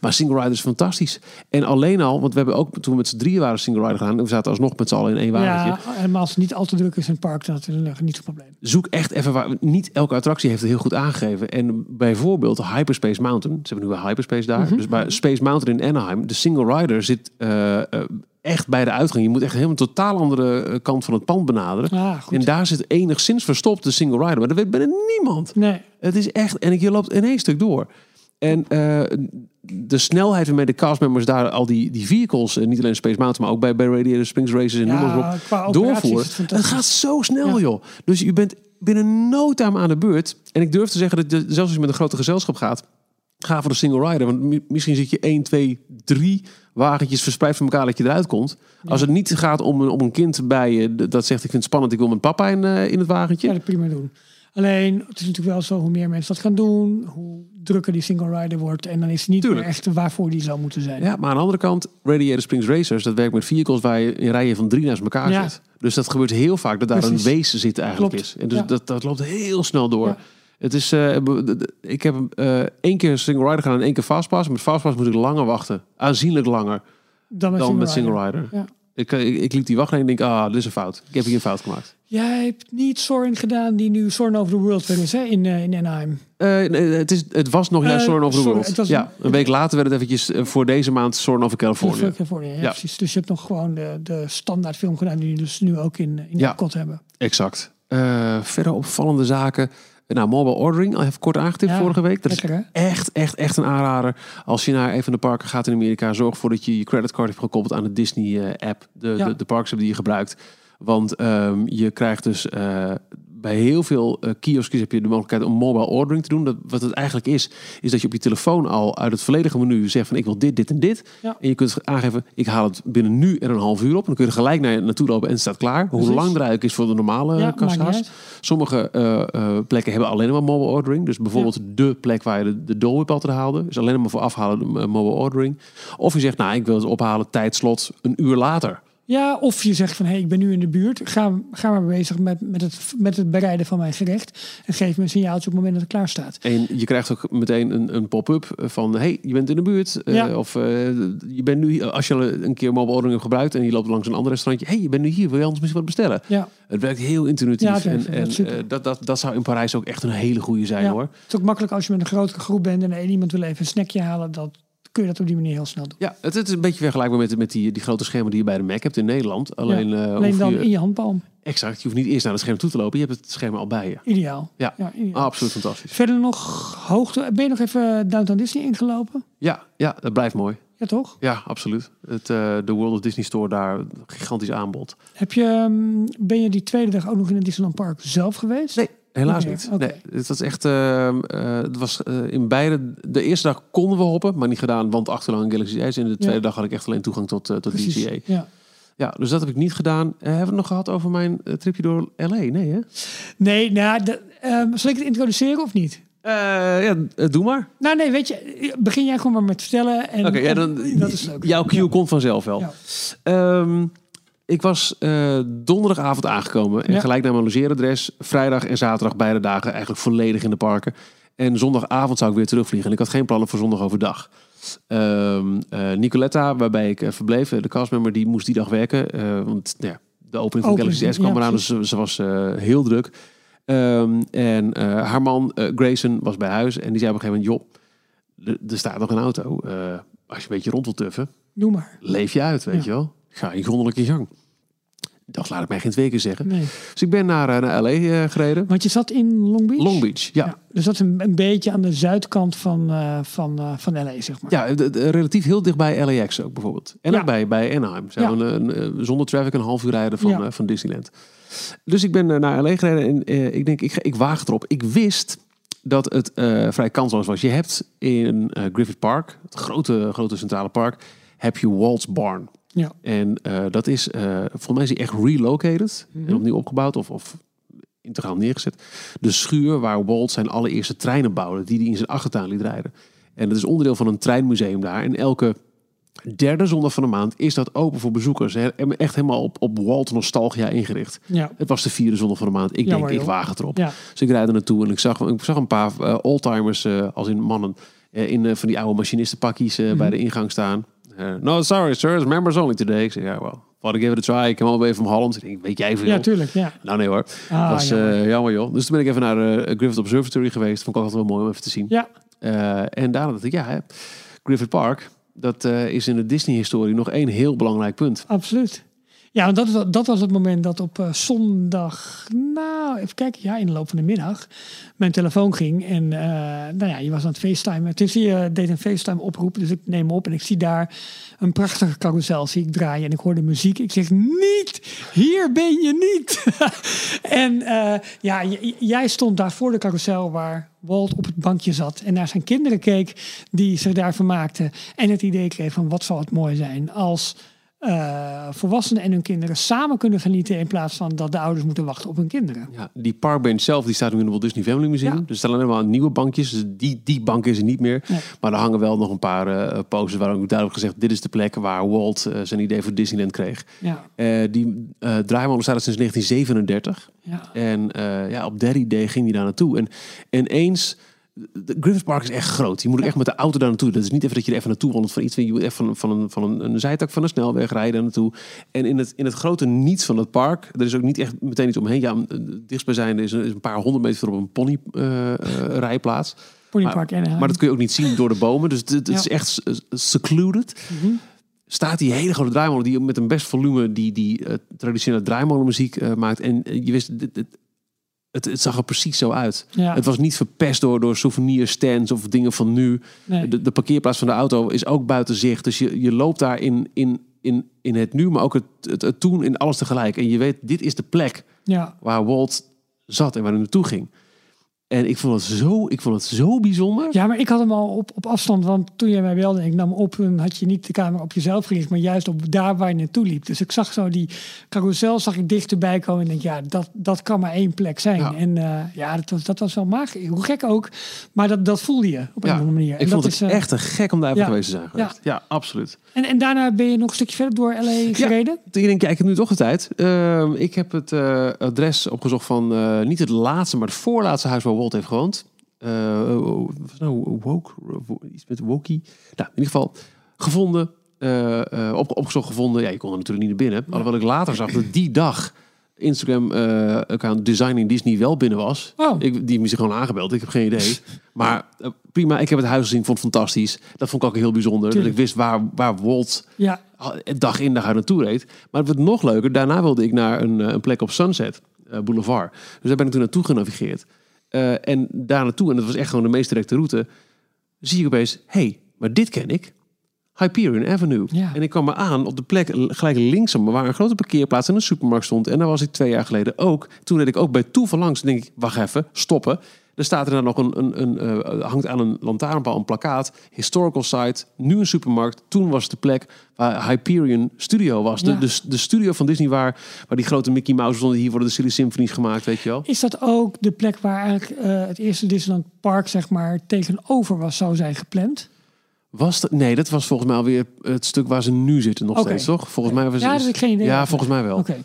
Maar single rider is fantastisch. En alleen al, want we hebben ook toen we met z'n drieën waren single rider gedaan. We zaten alsnog met z'n allen in één wagentje. Ja, en als het niet al te druk is in het park, dan het niet zo'n probleem. Zoek echt even waar. Niet elke attractie heeft het heel goed aangegeven. En bijvoorbeeld Hyperspace Mountain. Ze hebben nu wel Hyperspace daar. Mhm. Dus bij Space Mountain in Anaheim. De single rider zit eh, eh, echt bij de uitgang. Je moet echt helemaal een totaal andere eh, kant van het pand benaderen. Ah. En daar zit enigszins verstopt de single rider. Maar dat weet bijna niemand. Nee, Het is echt... En je loopt in één stuk door. En eh, de snelheid waarmee de castmembers daar al die, die vehicles... eh, niet alleen Space Mountain, maar ook bij, bij Radiator Springs Races en noem maar op ja, is doorvoeren. het gaat zo snel, Ja. joh. Dus je bent binnen no time aan de beurt. En ik durf te zeggen dat zelfs als je met een grote gezelschap gaat, ga voor de single rider. Want mi- misschien zit je 1, 2, 3 wagentjes verspreid van elkaar dat je eruit komt. Als het niet gaat om een, om een kind bij je dat zegt ik vind het spannend, ik wil met papa in, eh, in het wagentje. ja, dat prima doen. Alleen, het is natuurlijk wel zo, hoe meer mensen dat gaan doen, hoe drukker die single rider wordt. En dan is het niet Tuurlijk. meer echt waarvoor die zou moeten zijn. Ja, maar aan de andere kant, Radiator Springs Racers, dat werkt met vehicles waar je in rijen van drie naast elkaar Ja. zit. Dus dat gebeurt heel vaak dat daar Precies. een wees zit eigenlijk Klopt. is. En dus Ja. dat, dat loopt heel snel door. Ja. Het is, eh, ik heb eh, één keer single rider gedaan en één keer fastpass. Met fastpass moet ik langer wachten. Aanzienlijk langer Dan met dan single met single rider. rider. Ik, eh, ik, ik liep die wachtrij en denk, ah, dit is een fout. Ik heb hier een fout gemaakt. Jij hebt niet Soren gedaan die nu Soren over the World is hè, in, eh, in Anaheim. Nee, het, is, het was nog juist Soarin over the World. ja, een- een week later werd het eventjes voor deze maand Soarin over California. California. Ja, Ja. precies. Dus je hebt nog gewoon de, de standaard film gedaan die we dus nu ook in, in Ja. Epcot hebben. Exact. Verder opvallende zaken. Nou, mobile ordering, al even kort aangetipt Ja, vorige week. Dat lekker, is echt, echt, echt een aanrader. Als je naar een van de parken gaat in Amerika, zorg ervoor dat je je creditcard hebt gekoppeld aan de Disney-app. de, Ja. de, de parks hebben die je gebruikt. Want ehm, je krijgt dus eh, bij heel veel uh, kiosks heb je de mogelijkheid om mobile ordering te doen. Dat, wat het eigenlijk is, is dat je op je telefoon al uit het volledige menu zegt van ik wil dit, dit en dit. Ja. En je kunt aangeven, ik haal het binnen nu en een half uur op. En dan kun je er gelijk naar naartoe lopen en het staat klaar. Hoe Precies. lang is voor de normale Ja, niet kassa's. Sommige eh, eh, plekken hebben alleen maar mobile ordering. Dus bijvoorbeeld de plek waar je de, de altijd haalde. Is alleen maar voor afhalen de, eh, mobile ordering. Of je zegt, nou ik wil het ophalen tijdslot een uur later. Ja, of je zegt van hé, hey, ik ben nu in de buurt. Ga, ga maar bezig met, met, het, met het bereiden van mijn gerecht. En geef me een signaaltje op het moment dat het klaar staat. En je krijgt ook meteen een, een pop-up van... hey, je bent in de buurt. Eh. Of eh, je bent nu... Als je al een keer mobile ordering hebt gebruikt... en je loopt langs een ander restaurantje... hey, je bent nu hier. Wil je anders misschien wat bestellen? Ja, Het werkt heel intuïtief. Ja, en en eh, dat, dat, dat zou in Parijs ook echt een hele goede zijn ja. hoor. Het is ook makkelijk als je met een grotere groep bent en één iemand wil even een snackje halen. Dat kun je dat op die manier heel snel doen. Ja, het, het is een beetje vergelijkbaar met, met die, die grote schermen die je bij de Mac hebt in Nederland. Alleen, eh, Alleen dan je, in je handpalm. Exact, je hoeft niet eerst naar het scherm toe te lopen. Je hebt het scherm al bij je. Ideaal. Ja, ideaal. absoluut fantastisch. Verder nog hoogte. Ben je nog even Downtown Disney ingelopen? Ja, ja, dat blijft mooi. Ja, toch? Ja, absoluut. Het, eh, de World of Disney Store daar, gigantisch aanbod. Heb je, ehm, ben je die tweede dag ook nog in het Disneyland Park zelf geweest? Nee, helaas niet. Nee, het was echt. ehm, eh, het was eh, in beide. De eerste dag konden we hoppen, maar niet gedaan, want achterlang Galaxy S. En de tweede Ja. dag had ik echt alleen toegang tot, tot Precies. DCA. Ja. Ja, dus dat heb ik niet gedaan. Hebben we het nog gehad over mijn tripje door LA? Nee, hè? Nee, nou, de, ehm, zal ik het introduceren of niet? Eh, ja, eh, doe maar. Nou, nee, weet je, begin jij gewoon maar met vertellen. En, Oké, ja, dan. dat is leuk. Jouw cue Ja. komt vanzelf wel. Ja. Ehm, ik was eh, donderdagavond aangekomen en gelijk naar mijn logeeradres. Vrijdag en zaterdag beide dagen eigenlijk volledig in de parken. En zondagavond zou ik weer terugvliegen. En ik had geen plannen voor zondag overdag. Ehm eh, Nicoletta, waarbij ik verbleef, de castmember, die moest die dag werken. want nou ja, de opening van Opening, Galaxy S kwam eraan, dus ze, was heel druk. Ehm, en eh, haar man, eh, Grayson, was bij huis. En die zei op een gegeven moment, joh, er- staat nog een auto. Eh, als je een beetje rond wilt tuffen, Doe maar. leef je uit, weet Ja. je wel. Ga je grondelijk in gang. Dat laat ik mij geen twee keer zeggen. Nee. Dus ik ben naar, naar LA gereden. Want je zat in Long Beach? Long Beach, ja. Dus dat is een, een beetje aan de zuidkant van, van, van LA, zeg maar. Ja, de- de- relatief heel dicht bij LAX ook bijvoorbeeld. En Ja. ook bij, bij Anaheim. Zijn Ja. we zonder traffic een half uur rijden van, van Disneyland. Dus ik ben eh, naar LA gereden en eh, ik denk, ik, ik waag erop. Ik wist dat het eh, vrij kansloos was. Je hebt in Griffith Park, het grote, grote centrale park, heb je Walt's Barn. Ja. En dat is, volgens mij is die echt relocated Mhm. en opnieuw opgebouwd of, of integraal neergezet. De schuur waar Walt zijn allereerste treinen bouwde, die hij in zijn achtertuin liet rijden. En dat is onderdeel van een treinmuseum daar. En elke derde zondag van de maand is dat open voor bezoekers. Echt helemaal op, op Walt nostalgia ingericht. Ja. Het was de vierde zondag van de maand. Ik Jammer, denk, ik waag het erop. Ja. Dus ik rijd er naartoe en ik zag, ik zag een paar eh, oldtimers, eh, als in mannen, eh, in van die oude machinistenpakjes eh, Mhm. bij de ingang staan. No, sorry sir, it's members only today. Ik zeg, ja, well, thought I give it a try. Ik kwam alweer van Holland. Ik denk, weet jij veel? ja, tuurlijk. Ja. nou nee hoor, Ah, was jammer. jammer joh. Dus toen ben ik even naar eh Griffith Observatory geweest. Vond ik altijd wel mooi om even te zien. ja. En daarna dacht ik, ja, hè, Griffith Park, dat eh, is in de Disney-historie nog één heel belangrijk punt. absoluut. Ja, dat, is- dat was het moment dat op eh, zondag, nou even kijken, ja, in de loop van de middag, mijn telefoon ging. En eh, nou ja, je was aan het facetimen. Dus je deed een facetime oproep, dus ik neem op en ik zie daar een prachtige carousel zie ik draaien. En ik hoorde muziek. Ik zeg, niet, hier ben je niet. en eh, ja, jij stond daar voor de carousel waar Walt op het bankje zat en naar zijn kinderen keek die zich daar vermaakten. En het idee kreeg van wat zal het mooi zijn als eh, volwassenen en hun kinderen samen kunnen genieten in plaats van dat de ouders moeten wachten op hun kinderen. Ja, die parkbench zelf die staat nu in het Walt Disney Family Museum. Ja. Er staan alleen maar nieuwe bankjes. Dus die, die bank is er niet meer. Nee. Maar er hangen wel nog een paar eh posters waar ook duidelijk gezegd... dit is de plek waar Walt eh, zijn idee voor Disneyland kreeg. Ja, die eh draaimolen staat er sinds 1937. ja. En ja, op dat idee ging hij daar naartoe. En, en eens... De Griffith Park is echt groot. Je moet ook echt met de auto daar naartoe. Dat is niet even dat je er even naartoe wandelt van iets. Je moet even van, van, een, van een, een zijtak van een snelweg rijden daar naartoe. En in het, in het grote niets van het park, er is ook niet echt meteen iets omheen. Ja, het dichtstbijzijnde is een, is een paar honderd meter verderop een ponyrijplaats. Ponypark en maar dat kun je ook niet zien door de bomen. Dus het, het Ja. is echt secluded. Mhm. Staat die hele grote draaimolen die met een best volume die, die eh, traditionele draaimolenmuziek eh, maakt. En eh, je wist, dit, dit- het, het zag er precies zo uit. Ja. Het was niet verpest door, door souvenirstands of dingen van nu. Nee. De, de parkeerplaats van de auto is ook buiten zicht. Dus je, je loopt daar in, in in, in het nu, maar ook het, het, het toen, in alles tegelijk. En je weet, dit is de plek Ja, waar Walt zat en waar hij naartoe ging. En ik vond het zo, ik vond het zo bijzonder. ja, maar ik had hem al op, op afstand, want toen jij mij belde en ik nam op, dan had je niet de camera op jezelf gericht, maar juist op daar waar je naartoe liep. Dus ik zag zo die carousel zag ik dichterbij komen en denk, ja, dat, dat kan maar één plek zijn. Ja. En eh, ja, dat was, dat was wel magisch. Hoe gek ook, maar dat, dat voelde je op een Ja, of andere manier. ik En vond dat het is, eh, echt te gek om daar ja. geweest te zijn geweest. Ja, absoluut. En, en daarna ben je nog een stukje verder door LA gereden? Ik denk, ja, ik heb nu toch de tijd. Ehm, ik heb het eh, adres opgezocht van eh, niet het laatste, maar het voorlaatste huis waar Walt heeft gewoond. Eh, was het nou woke, iets met Wokie. Nou, in ieder geval gevonden, eh, eh, op, opgezocht gevonden. Ja, je kon er natuurlijk niet naar binnen. Alhoewel ik later zag dat die dag Instagram eh account Designing Disney wel binnen was. Oh. Ik, die heeft me gewoon aangebeld. Ik heb geen idee. Maar prima, ik heb het huis gezien, vond het fantastisch. Dat vond ik ook heel bijzonder. Dat ik wist waar, waar Walt Ja, dag in dag uit naartoe reed. Maar het werd nog leuker. Daarna wilde ik naar een, een plek op Sunset Boulevard. Dus daar ben ik toen naartoe genavigeerd. Eh, en daar naartoe, en dat was echt gewoon de meest directe route, zie ik opeens, hey, maar dit ken ik. Hyperion Avenue. Ja. En ik kwam me aan op de plek l- gelijk linksom, waar een grote parkeerplaats en een supermarkt stond. En daar was ik twee jaar geleden ook. Toen reed ik ook bij toeval langs. Denk ik, wacht even, stoppen. Er staat er dan nog een, een, een eh, hangt aan een lantaarnpaal een plakkaat. Historical site, nu een supermarkt. Toen was het de plek waar Hyperion Studio was. De, Ja. de, de studio van Disney waar, waar die grote Mickey Mouse stonden. Hier worden de Silly Symphonies gemaakt, weet je wel. Is dat ook de plek waar eigenlijk eh, het eerste Disneyland Park zeg maar tegenover was zou zijn gepland? Was dat? Nee, dat was volgens mij alweer het stuk waar ze nu zitten nog steeds, toch? Volgens mij was Ja, heb ik geen idee Ja, volgens mij wel. Oké.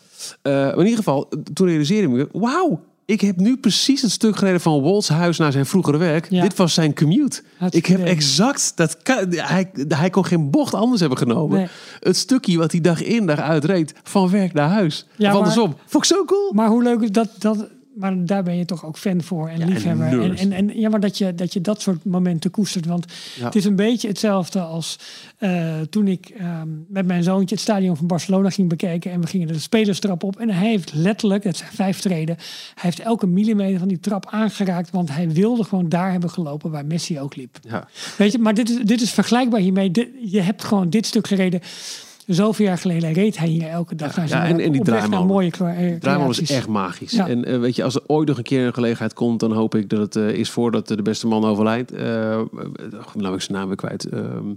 Eh, in ieder geval, toen realiseerde ik me, wauw, ik heb nu precies het stuk gereden van Walt's huis naar zijn vroegere werk. Ja. Dit was zijn commute. Ik heb exact, dat hij, hij kon geen bocht anders hebben genomen. Nee. Het stukje wat hij dag in dag uit reed, van werk naar huis. Ja, of maar- andersom. Vond ik zo cool. Maar hoe leuk is dat, dat... Maar daar ben je toch ook fan voor en liefhebber. En, en, en, ja, maar dat je, dat je dat soort momenten koestert. Want Ja. het is een beetje hetzelfde als eh, toen ik ehm, met mijn zoontje het stadion van Barcelona ging bekijken. En we gingen de spelerstrap op. En hij heeft letterlijk, het zijn vijf treden, hij heeft elke millimeter van die trap aangeraakt. Want hij wilde gewoon daar hebben gelopen waar Messi ook liep. Ja. Weet je, maar dit is, dit is vergelijkbaar hiermee. Dit- je hebt gewoon dit stuk gereden. Zoveel jaar geleden reed hij hier elke dag. naar zijn ja, en- die draaimolen. mooie eh, Draaimolen is echt magisch. Ja. En eh, weet je, als er ooit nog een keer een gelegenheid komt, dan hoop ik dat het eh, is voordat de beste man overlijdt. Eh eh, nou, ik zijn naam weer kwijt. Ehm,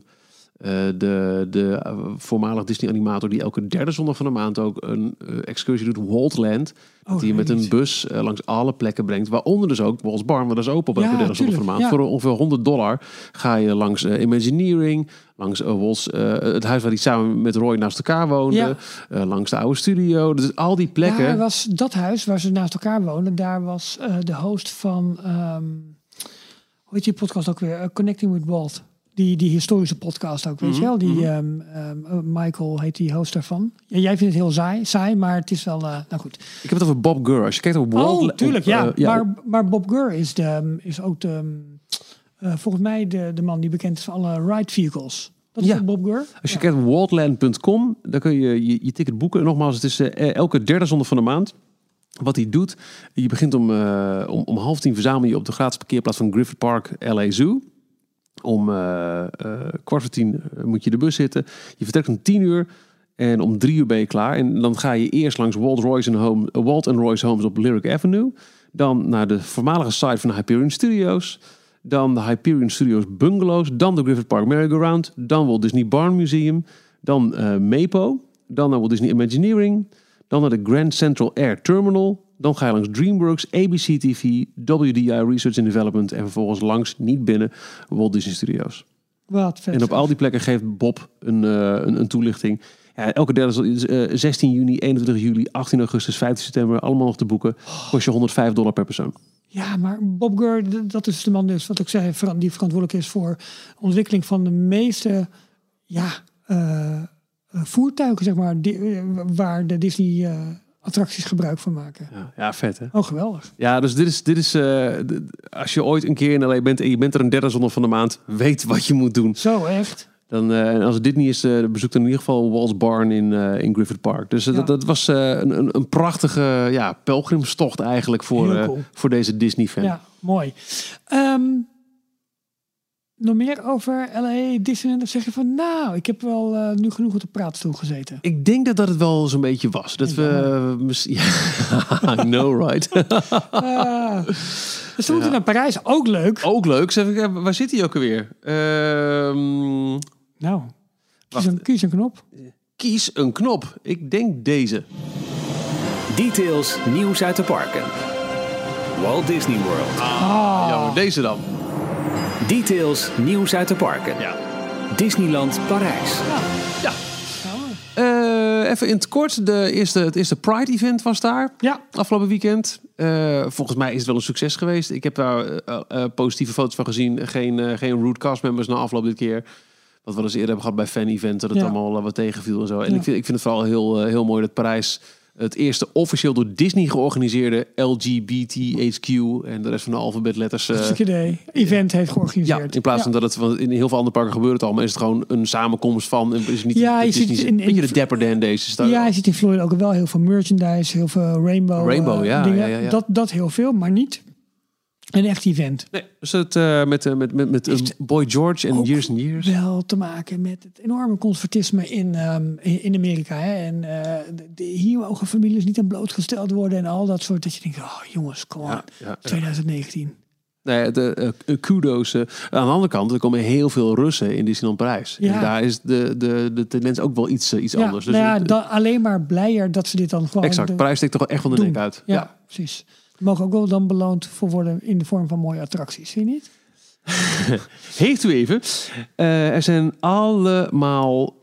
eh, de de eh, voormalig Disney-animator die elke derde zondag van de maand ook een eh, excursie doet, Waltland. Oh, dat hij met een bus langs alle plekken brengt. Waaronder dus ook Walt's Barn, want dat is open op Ja, elke derde zondag van de maand. ja. Voor ongeveer 100 dollar ga je langs Imagineering, langs eh, het huis waar hij samen met Roy naast elkaar woonde, Ja. langs de oude studio. Dus al die plekken. Daar was dat huis waar ze naast elkaar wonen. Daar was de host van, ehm, hoe heet die podcast ook weer? Connecting with Walt. Die, die historische podcast ook, weet je wel? Die ehm, ehm, eh, Michael heet die host daarvan. Ja, jij vindt het heel saai, saai, maar het is wel, eh, nou goed. Ik heb het over Bob Gurr. Als je kijkt op Walt... oh, tuurlijk, op, ja. eh, ja, maar, maar Bob Gurr is, de, is ook de, eh, volgens mij de, de man die bekend is voor alle ride vehicles. Dat is Ja. Bob Gurr? Als je kijkt op waltland.com, dan kun je je, je ticket boeken. En nogmaals, het is elke derde zondag van de maand. Wat hij doet, je begint om, om, om half tien verzamel je op de gratis parkeerplaats van Griffith Park LA Zoo. Om eh, eh, kwart voor tien eh, moet je de bus zitten. Je vertrekt om tien uur en om drie uur ben je klaar. En dan ga je eerst langs Walt, Royce Home, Walt en Royce Homes op Lyric Avenue. Dan naar de voormalige site van de Hyperion Studios. Dan de Hyperion Studios Bungalows. Dan de Griffith Park Merry-Go-Round. Dan Walt Disney Barn Museum. Dan Mapo. Dan naar Walt Disney Imagineering. Dan naar de Grand Central Air Terminal. Dan ga je langs DreamWorks, ABC TV, WDI Research and Development. En vervolgens langs, niet binnen, Walt Disney Studios. Wat vet. En op al die plekken geeft Bob een, eh, een, een toelichting. Ja, elke derde is eh, 16 juni, 21 juli, 18 augustus, 15 september. Allemaal nog te boeken. Kost je 105 dollar per persoon. Ja, maar Bob Gurr, dat is de man dus, wat ik zei, die verantwoordelijk is voor ontwikkeling van de meeste ja, eh, eh, voertuigen, zeg maar, die, eh, waar de Disney eh, attracties gebruik van maken. Ja, ja vet hè? Oh, geweldig. Ja, dus dit is, dit is d- als je ooit een keer in LA bent en je bent er een derde zondag van de maand, weet wat je moet doen. Zo, echt. Dan, eh, en als dit niet is, eh bezoek dan in ieder geval Walt's Barn in, in Griffith Park. Dus Ja. dat, dat was een, een, prachtige ja, pelgrimstocht eigenlijk voor, cool. voor deze Disney-fan. Ja, mooi. Ehm, nog meer over LA, Disneyland? Of zeg je van, nou, ik heb wel eh, nu genoeg op de praatstoel gezeten? Ik denk dat dat het wel zo'n beetje was. Dat we... Ja, know, right? Ah, we stonden naar Parijs, ook leuk. ook leuk. Zeg ik, waar zit hij ook alweer? Ehm, Nou, kies een, kies een knop. kies een knop. Ik denk deze. Details nieuws uit de parken. Walt Disney World. Ja, maar deze dan. Details nieuws uit de parken. Ja. Disneyland Parijs. Ja. Eh, even in het kort. De eerste, het eerste Pride-event was daar. Ja, Afgelopen weekend. Eh, volgens mij is het wel een succes geweest. Ik heb daar eh, positieve foto's van gezien. Geen, eh, geen root cast members na afloop dit keer. Wat we dus eerder hebben gehad bij fan event. Dat het Ja. allemaal wat tegenviel en zo. En Ja. ik, vind, ik vind het vooral heel, heel mooi dat Parijs het eerste officieel door Disney georganiseerde LGBTHQ en de rest van de alfabetletters. idee. Event heeft ja, georganiseerd. in plaats Ja. van dat het want in heel veel andere parken gebeurt het al, maar is het gewoon een samenkomst van. en Is niet, Ja, je ziet in- de Dapper Dan deze. Ja, je ziet in Florida ook wel heel veel merchandise, heel veel rainbow, Rainbow, eh, ja, dingen. ja, ja, ja. Dat, dat heel veel, maar niet een echt event. Nee, dus het eh, met, eh, met, met, met eh, Heeft Boy George en Years and Years. Wel te maken met het enorme conservatisme in, ehm, in, Amerika. Hè? En eh, de, de- hier mogen families niet aan blootgesteld worden en al dat soort. Dat je denkt, oh jongens, kom on. Ja, ja, ja. 2019. Nee, de kudo's. aan de andere kant, er komen heel veel Russen in Disneyland Parijs. Ja. En daar is de, de, de tendens ook wel iets, iets anders. Dus nou ja, dan, alleen maar blijer dat ze dit dan gewoon exact. de- Parijs steekt toch wel echt van de doen. nek uit. Ja, precies. Mogen ook wel dan beloond voor worden in de vorm van mooie attracties, vind je niet? Heeft u even. eh, er zijn allemaal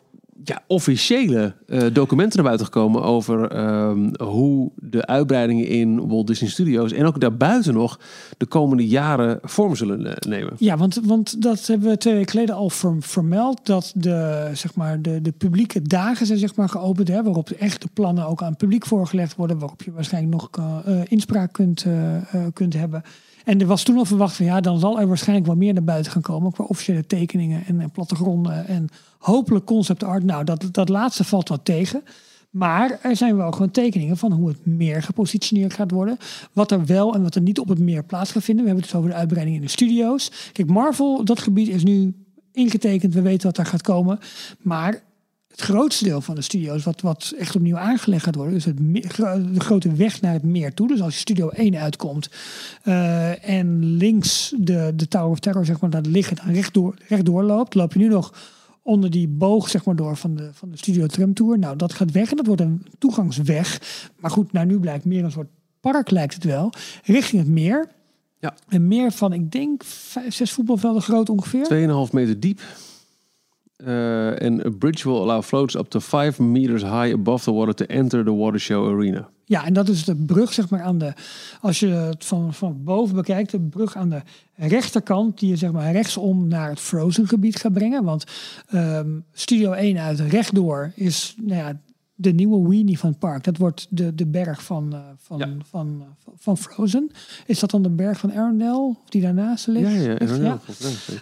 ja, officiële eh, documenten naar buiten gekomen over ehm, hoe de uitbreidingen in Walt Disney Studios en ook daarbuiten nog de komende jaren vorm zullen eh, nemen. Ja, want, want dat hebben we twee weken geleden al ver- vermeld. Dat de, zeg maar, de, de publieke dagen zijn zeg maar, geopend. Hè, waarop de plannen ook aan het publiek voorgelegd worden. Waarop je waarschijnlijk nog eh, inspraak kunt, kunt hebben. En er was toen al verwacht van ja, dan zal er waarschijnlijk wel meer naar buiten gaan komen. Qua officiële tekeningen en, en plattegronden. En hopelijk concept art. Nou, dat, dat laatste valt wat tegen. Maar er zijn wel gewoon tekeningen van hoe het meer gepositioneerd gaat worden. Wat er wel en wat er niet op het meer plaats gaat vinden. We hebben het dus over de uitbreiding in de studio's. Kijk, Marvel, dat gebied is nu ingetekend. We weten wat daar gaat komen. Maar het grootste deel van de studio's, wat, wat echt opnieuw aangelegd gaat worden, is het de grote weg naar het meer toe. Dus als je studio 1 uitkomt eh, en links de, de Tower of Terror, zeg maar, daar liggen, dan rechtdoor, rechtdoor loopt, loop je nu nog onder die boog zeg maar, door van de, van de Studio Tram Tour. Nou, dat gaat weg en dat wordt een toegangsweg. Maar goed, nou nu blijkt meer een soort park lijkt het wel, richting het meer. Ja. Een meer van, ik denk, vijf, zes voetbalvelden groot ongeveer. 2,5 meter diep. Eh, En a bridge will allow floats up to 5 meters high above the water to enter the water show arena. Ja, en dat is de brug, zeg maar, aan de. Als je het van, van boven bekijkt, de brug aan de rechterkant, die je zeg maar rechtsom naar het Frozen gebied gaat brengen. Want ehm, Studio 1 uit rechtdoor is nou ja, de nieuwe weenie van het park. Dat wordt de, de berg van, eh, van, Ja. van, van, van Frozen. Is dat dan de berg van Arendelle, of die daarnaast ligt? Ja, ja,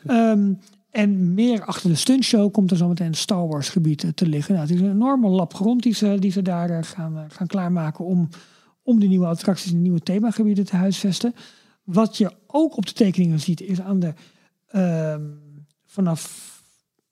ja. En meer achter de stuntshow komt er zometeen een Star Wars gebied te liggen. Nou, het is een enorme lap grond die ze, die ze daar eh, gaan, eh, gaan klaarmaken om, om die nieuwe attracties en nieuwe themagebieden te huisvesten. Wat je ook op de tekeningen ziet is aan de ehm, vanaf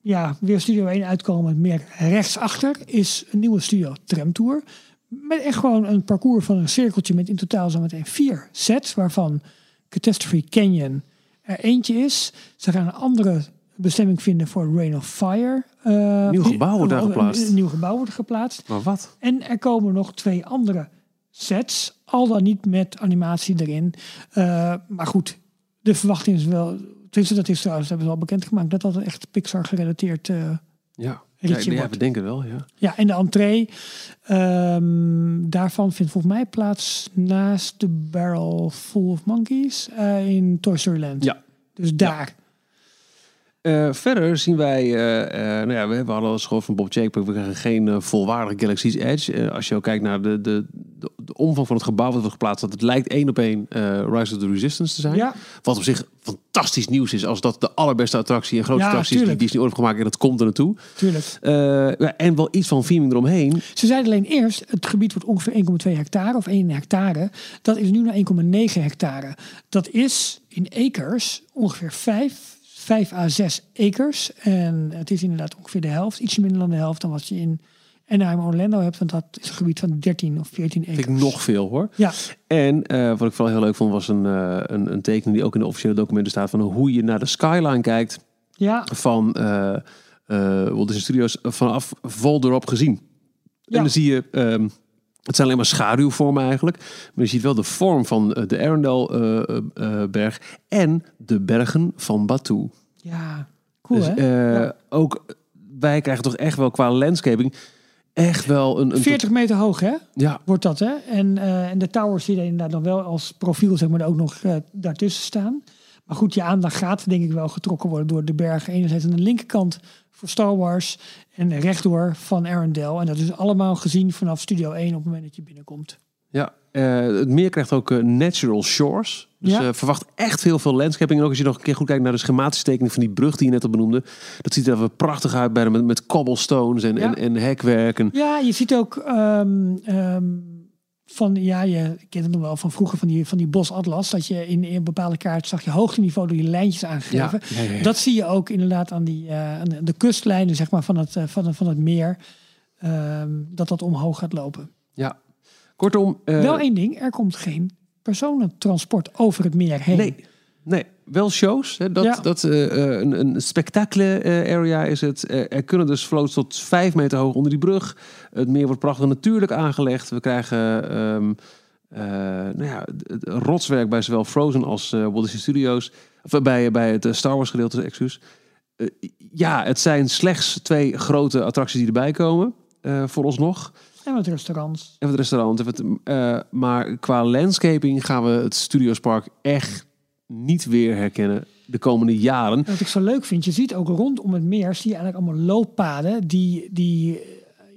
ja, weer Studio 1 uitkomen, meer rechtsachter is een nieuwe Studio Tram Tour. Met echt gewoon een parcours van een cirkeltje met in totaal zometeen vier sets, waarvan Catastrophe Canyon er eentje is. Ze gaan een andere bestemming vinden voor Rain of Fire. Eh, Nieuw gebouw wordt daar geplaatst. Een nieuw gebouw wordt geplaatst. Maar wat? En er komen nog twee andere sets, al dan niet met animatie erin. Eh, maar goed, de verwachting is wel... Tenminste, dat is trouwens, hebben ze al bekendgemaakt... dat dat echt Pixar gerelateerd... eh, Ja, Ritje ja wordt. we denken wel, ja. ja, en de entree ehm, daarvan vindt volgens mij plaats naast de Barrel Full of Monkeys in Toy Story Land. Ja. Dus daar. Eh, verder zien wij, eh, eh, nou ja, we hebben al eens gehoord van Bob Jake, we krijgen geen volwaardige Galaxy's Edge. Als je ook kijkt naar de, de, de, de omvang van het gebouw wat wordt geplaatst, dat het lijkt één op één Rise of the Resistance te zijn. Ja, Wat op zich fantastisch nieuws is, als dat de allerbeste attractie en grootste Ja, attractie is die. Disney ooit heeft gemaakt en dat komt er naartoe. tuurlijk. Ja, en wel iets van theming eromheen. Ze zeiden alleen eerst, het gebied wordt ongeveer 1,2 hectare of 1 hectare. Dat is nu naar 1,9 hectare. Dat is in acres ongeveer 5, 5 à 6 acres. En het is inderdaad ongeveer de helft, ietsje minder dan de helft dan wat je in Anaheim Orlando hebt. Want dat is een gebied van 13 of 14 acres. Vind ik nog veel hoor. Ja, En eh, wat ik vooral heel leuk vond was een, eh, een, een tekening die ook in de officiële documenten staat van hoe je naar de skyline kijkt ja, van eh, Walt Disney Studios vanaf Volderop gezien. Ja. En dan zie je, ehm, het zijn alleen maar schaduwvormen eigenlijk, maar je ziet wel de vorm van eh, de Arendelle-berg en de bergen van Batu. ja. Cool dus hè? eh, Ja. ook wij krijgen toch echt wel qua landscaping echt wel een, een 40 meter hoog hè? ja, wordt dat, hè? En, eh, en de towers zie je inderdaad dan wel als profiel, zeg maar, ook nog eh, daartussen staan. Maar goed, je aandacht gaat denk ik wel getrokken worden door de bergen. Enerzijds aan de linkerkant voor Star Wars en rechtdoor van Arendelle. En dat is allemaal gezien vanaf Studio 1 op het moment dat je binnenkomt. Ja, eh, het meer krijgt ook eh, natural shores. Dus Ja. eh, verwacht echt heel veel landscaping. En ook als je nog een keer goed kijkt naar de schematische tekening van die brug die je net al benoemde. Dat ziet er wel prachtig uit bij de, met, met cobblestones en, Ja. en, en hekwerk. En, Ja, je ziet ook ehm, ehm, van, ja, je kent het nog wel van vroeger van die, van die bosatlas. Dat je in, in een bepaalde kaart zag je hoogteniveau door die lijntjes aangegeven. ja, ja, ja. Dat zie je ook inderdaad aan, die, eh, aan de, kustlijnen zeg maar, van, het, eh, van, van het meer. ehm, dat dat omhoog gaat lopen. ja. Kortom, eh, wel één ding, er komt geen personentransport over het meer heen. nee, nee, wel shows. Hè, dat, Ja. dat, eh, eh, een, een spectacle eh, area is het. Er kunnen dus floats tot vijf meter hoog onder die brug. Het meer wordt prachtig natuurlijk aangelegd. We krijgen ehm, eh, nou ja, rotswerk bij zowel Frozen als Walt Disney Studios. Of bij, bij het Star Wars gedeelte, excuus. Ja, het zijn slechts twee grote attracties die erbij komen. voor ons nog. En het restaurant. En het, eh, maar qua landscaping gaan we het Studiospark echt niet weer herkennen de komende jaren. En Wat ik zo leuk vind, je ziet ook rondom het meer, zie je eigenlijk allemaal looppaden die, die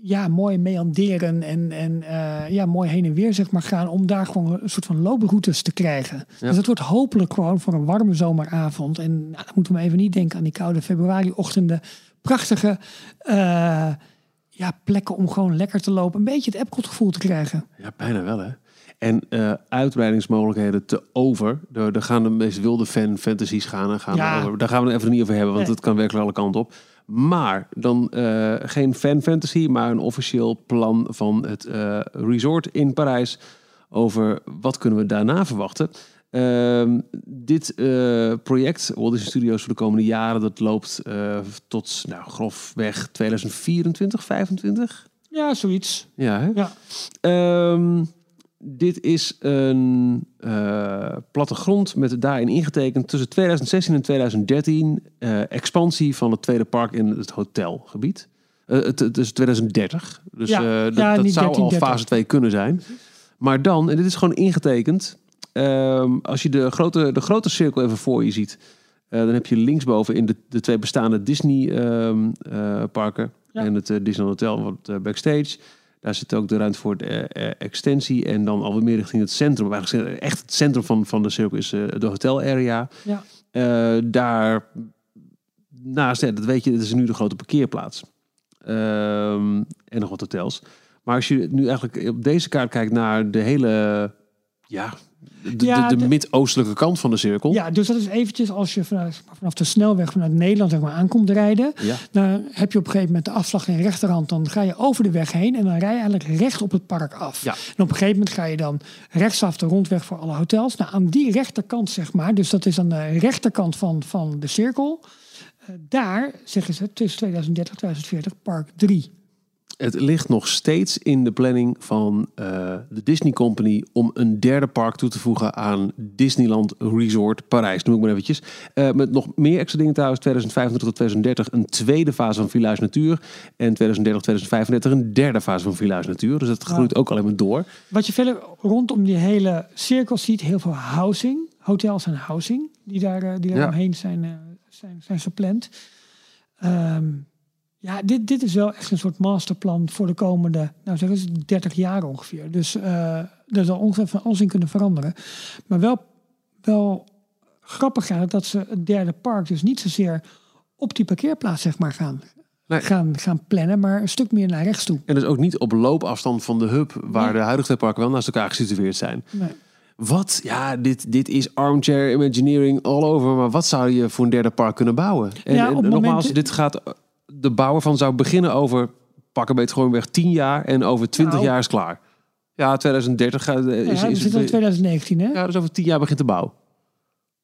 ja, mooi meanderen en, en eh, ja, mooi heen en weer zeg maar, gaan om daar gewoon een soort van looproutes te krijgen. Ja. Dus het wordt hopelijk gewoon voor een warme zomeravond. En nou, dan moeten we even niet denken aan die koude februariochtenden. Prachtige eh, ja, plekken om gewoon lekker te lopen. Een beetje het Epcot gevoel te krijgen. Ja, bijna wel hè. En eh, uitbreidingsmogelijkheden te over. Daar daar gaan de meest wilde fan fantasies gaan. en gaan Ja. over. Daar gaan we het even niet over hebben, want Nee. het kan werkelijk alle kanten op. Maar dan eh, geen fan fantasy, maar een officieel plan van het eh, resort in Parijs over wat kunnen we daarna verwachten. Ehm, dit project, Walt Disney Studios voor de komende jaren, dat loopt tot nou, grofweg 2024, 25. Ja, zoiets. Ja, hè? Ja. Ehm, dit is een eh, plattegrond met daarin ingetekend tussen 2016 en 2013 eh, expansie van het tweede park in het hotelgebied. Eh, het, het is 2030, dus Ja, dat, zou 13, al 30. fase 2 kunnen zijn. Maar dan, en dit is gewoon ingetekend, ehm, als je de grote, de grote cirkel even voor je ziet, dan heb je linksboven in de, de twee bestaande Disney ehm, eh, parken Ja. en het Disney Hotel wat backstage. Daar zit ook de ruimte voor de eh, eh, extensie en dan alweer meer richting het centrum. Eigenlijk echt het centrum van, van de cirkel is eh, de hotel area. Ja. Daar naast, ja, dat weet je, dat is nu de grote parkeerplaats. Ehm, en nog wat hotels. Maar als je nu eigenlijk op deze kaart kijkt naar de hele, ja, de, Ja, de, de de- mid-oostelijke kant van de cirkel. Ja, dus dat is eventjes als je vanuit, vanaf de snelweg vanuit Nederland zeg maar, aankomt rijden. Ja. Dan heb je op een gegeven moment de afslag in rechterhand. Dan ga je over de weg heen en dan rij je eigenlijk recht op het park af. Ja. En op een gegeven moment ga je dan rechtsaf de rondweg voor alle hotels. Nou, aan die rechterkant, zeg maar, dus dat is aan de rechterkant van, van de cirkel. eh, daar zeggen ze tussen 2030 en 2040 park 3. Het ligt nog steeds in de planning van eh, de Disney Company om een derde park toe te voegen aan Disneyland Resort Parijs. Noem ik maar eventjes. Eh, met nog meer extra dingen trouwens. 2025 tot 2030 een tweede fase van Village Natuur. En 2030, 2035 een derde fase van Village Natuur. Dus dat groeit ook alleen maar door. Wat je verder rondom die hele cirkel ziet, heel veel housing. Hotels en housing die daar, eh, die daar Ja. omheen zijn, zijn, zijn gepland. Ehm, ja, dit, dit is wel echt een soort masterplan voor de komende, nou zeggen ze, 30 jaar ongeveer. Dus eh er zal ongeveer van alles in kunnen veranderen. Maar wel, wel grappig eigenlijk dat ze het derde park dus niet zozeer op die parkeerplaats zeg maar gaan, Nee. gaan, gaan plannen, maar een stuk meer naar rechts toe. En dus ook niet op loopafstand van de hub waar Nee. de huidige parken wel naast elkaar gesitueerd zijn. Nee. Wat? Ja, dit, dit is armchair imagineering all over. Maar wat zou je voor een derde park kunnen bouwen? En, Ja, en het nogmaals, dit gaat... De bouwer van zou beginnen over... Pak een beetje gewoon weg 10 jaar. En over 20 Nou. jaar is klaar. Ja, 2030 gaat, eh, is, ja, we is zitten in het... 2019, hè? Ja, dus over 10 jaar begint de bouw.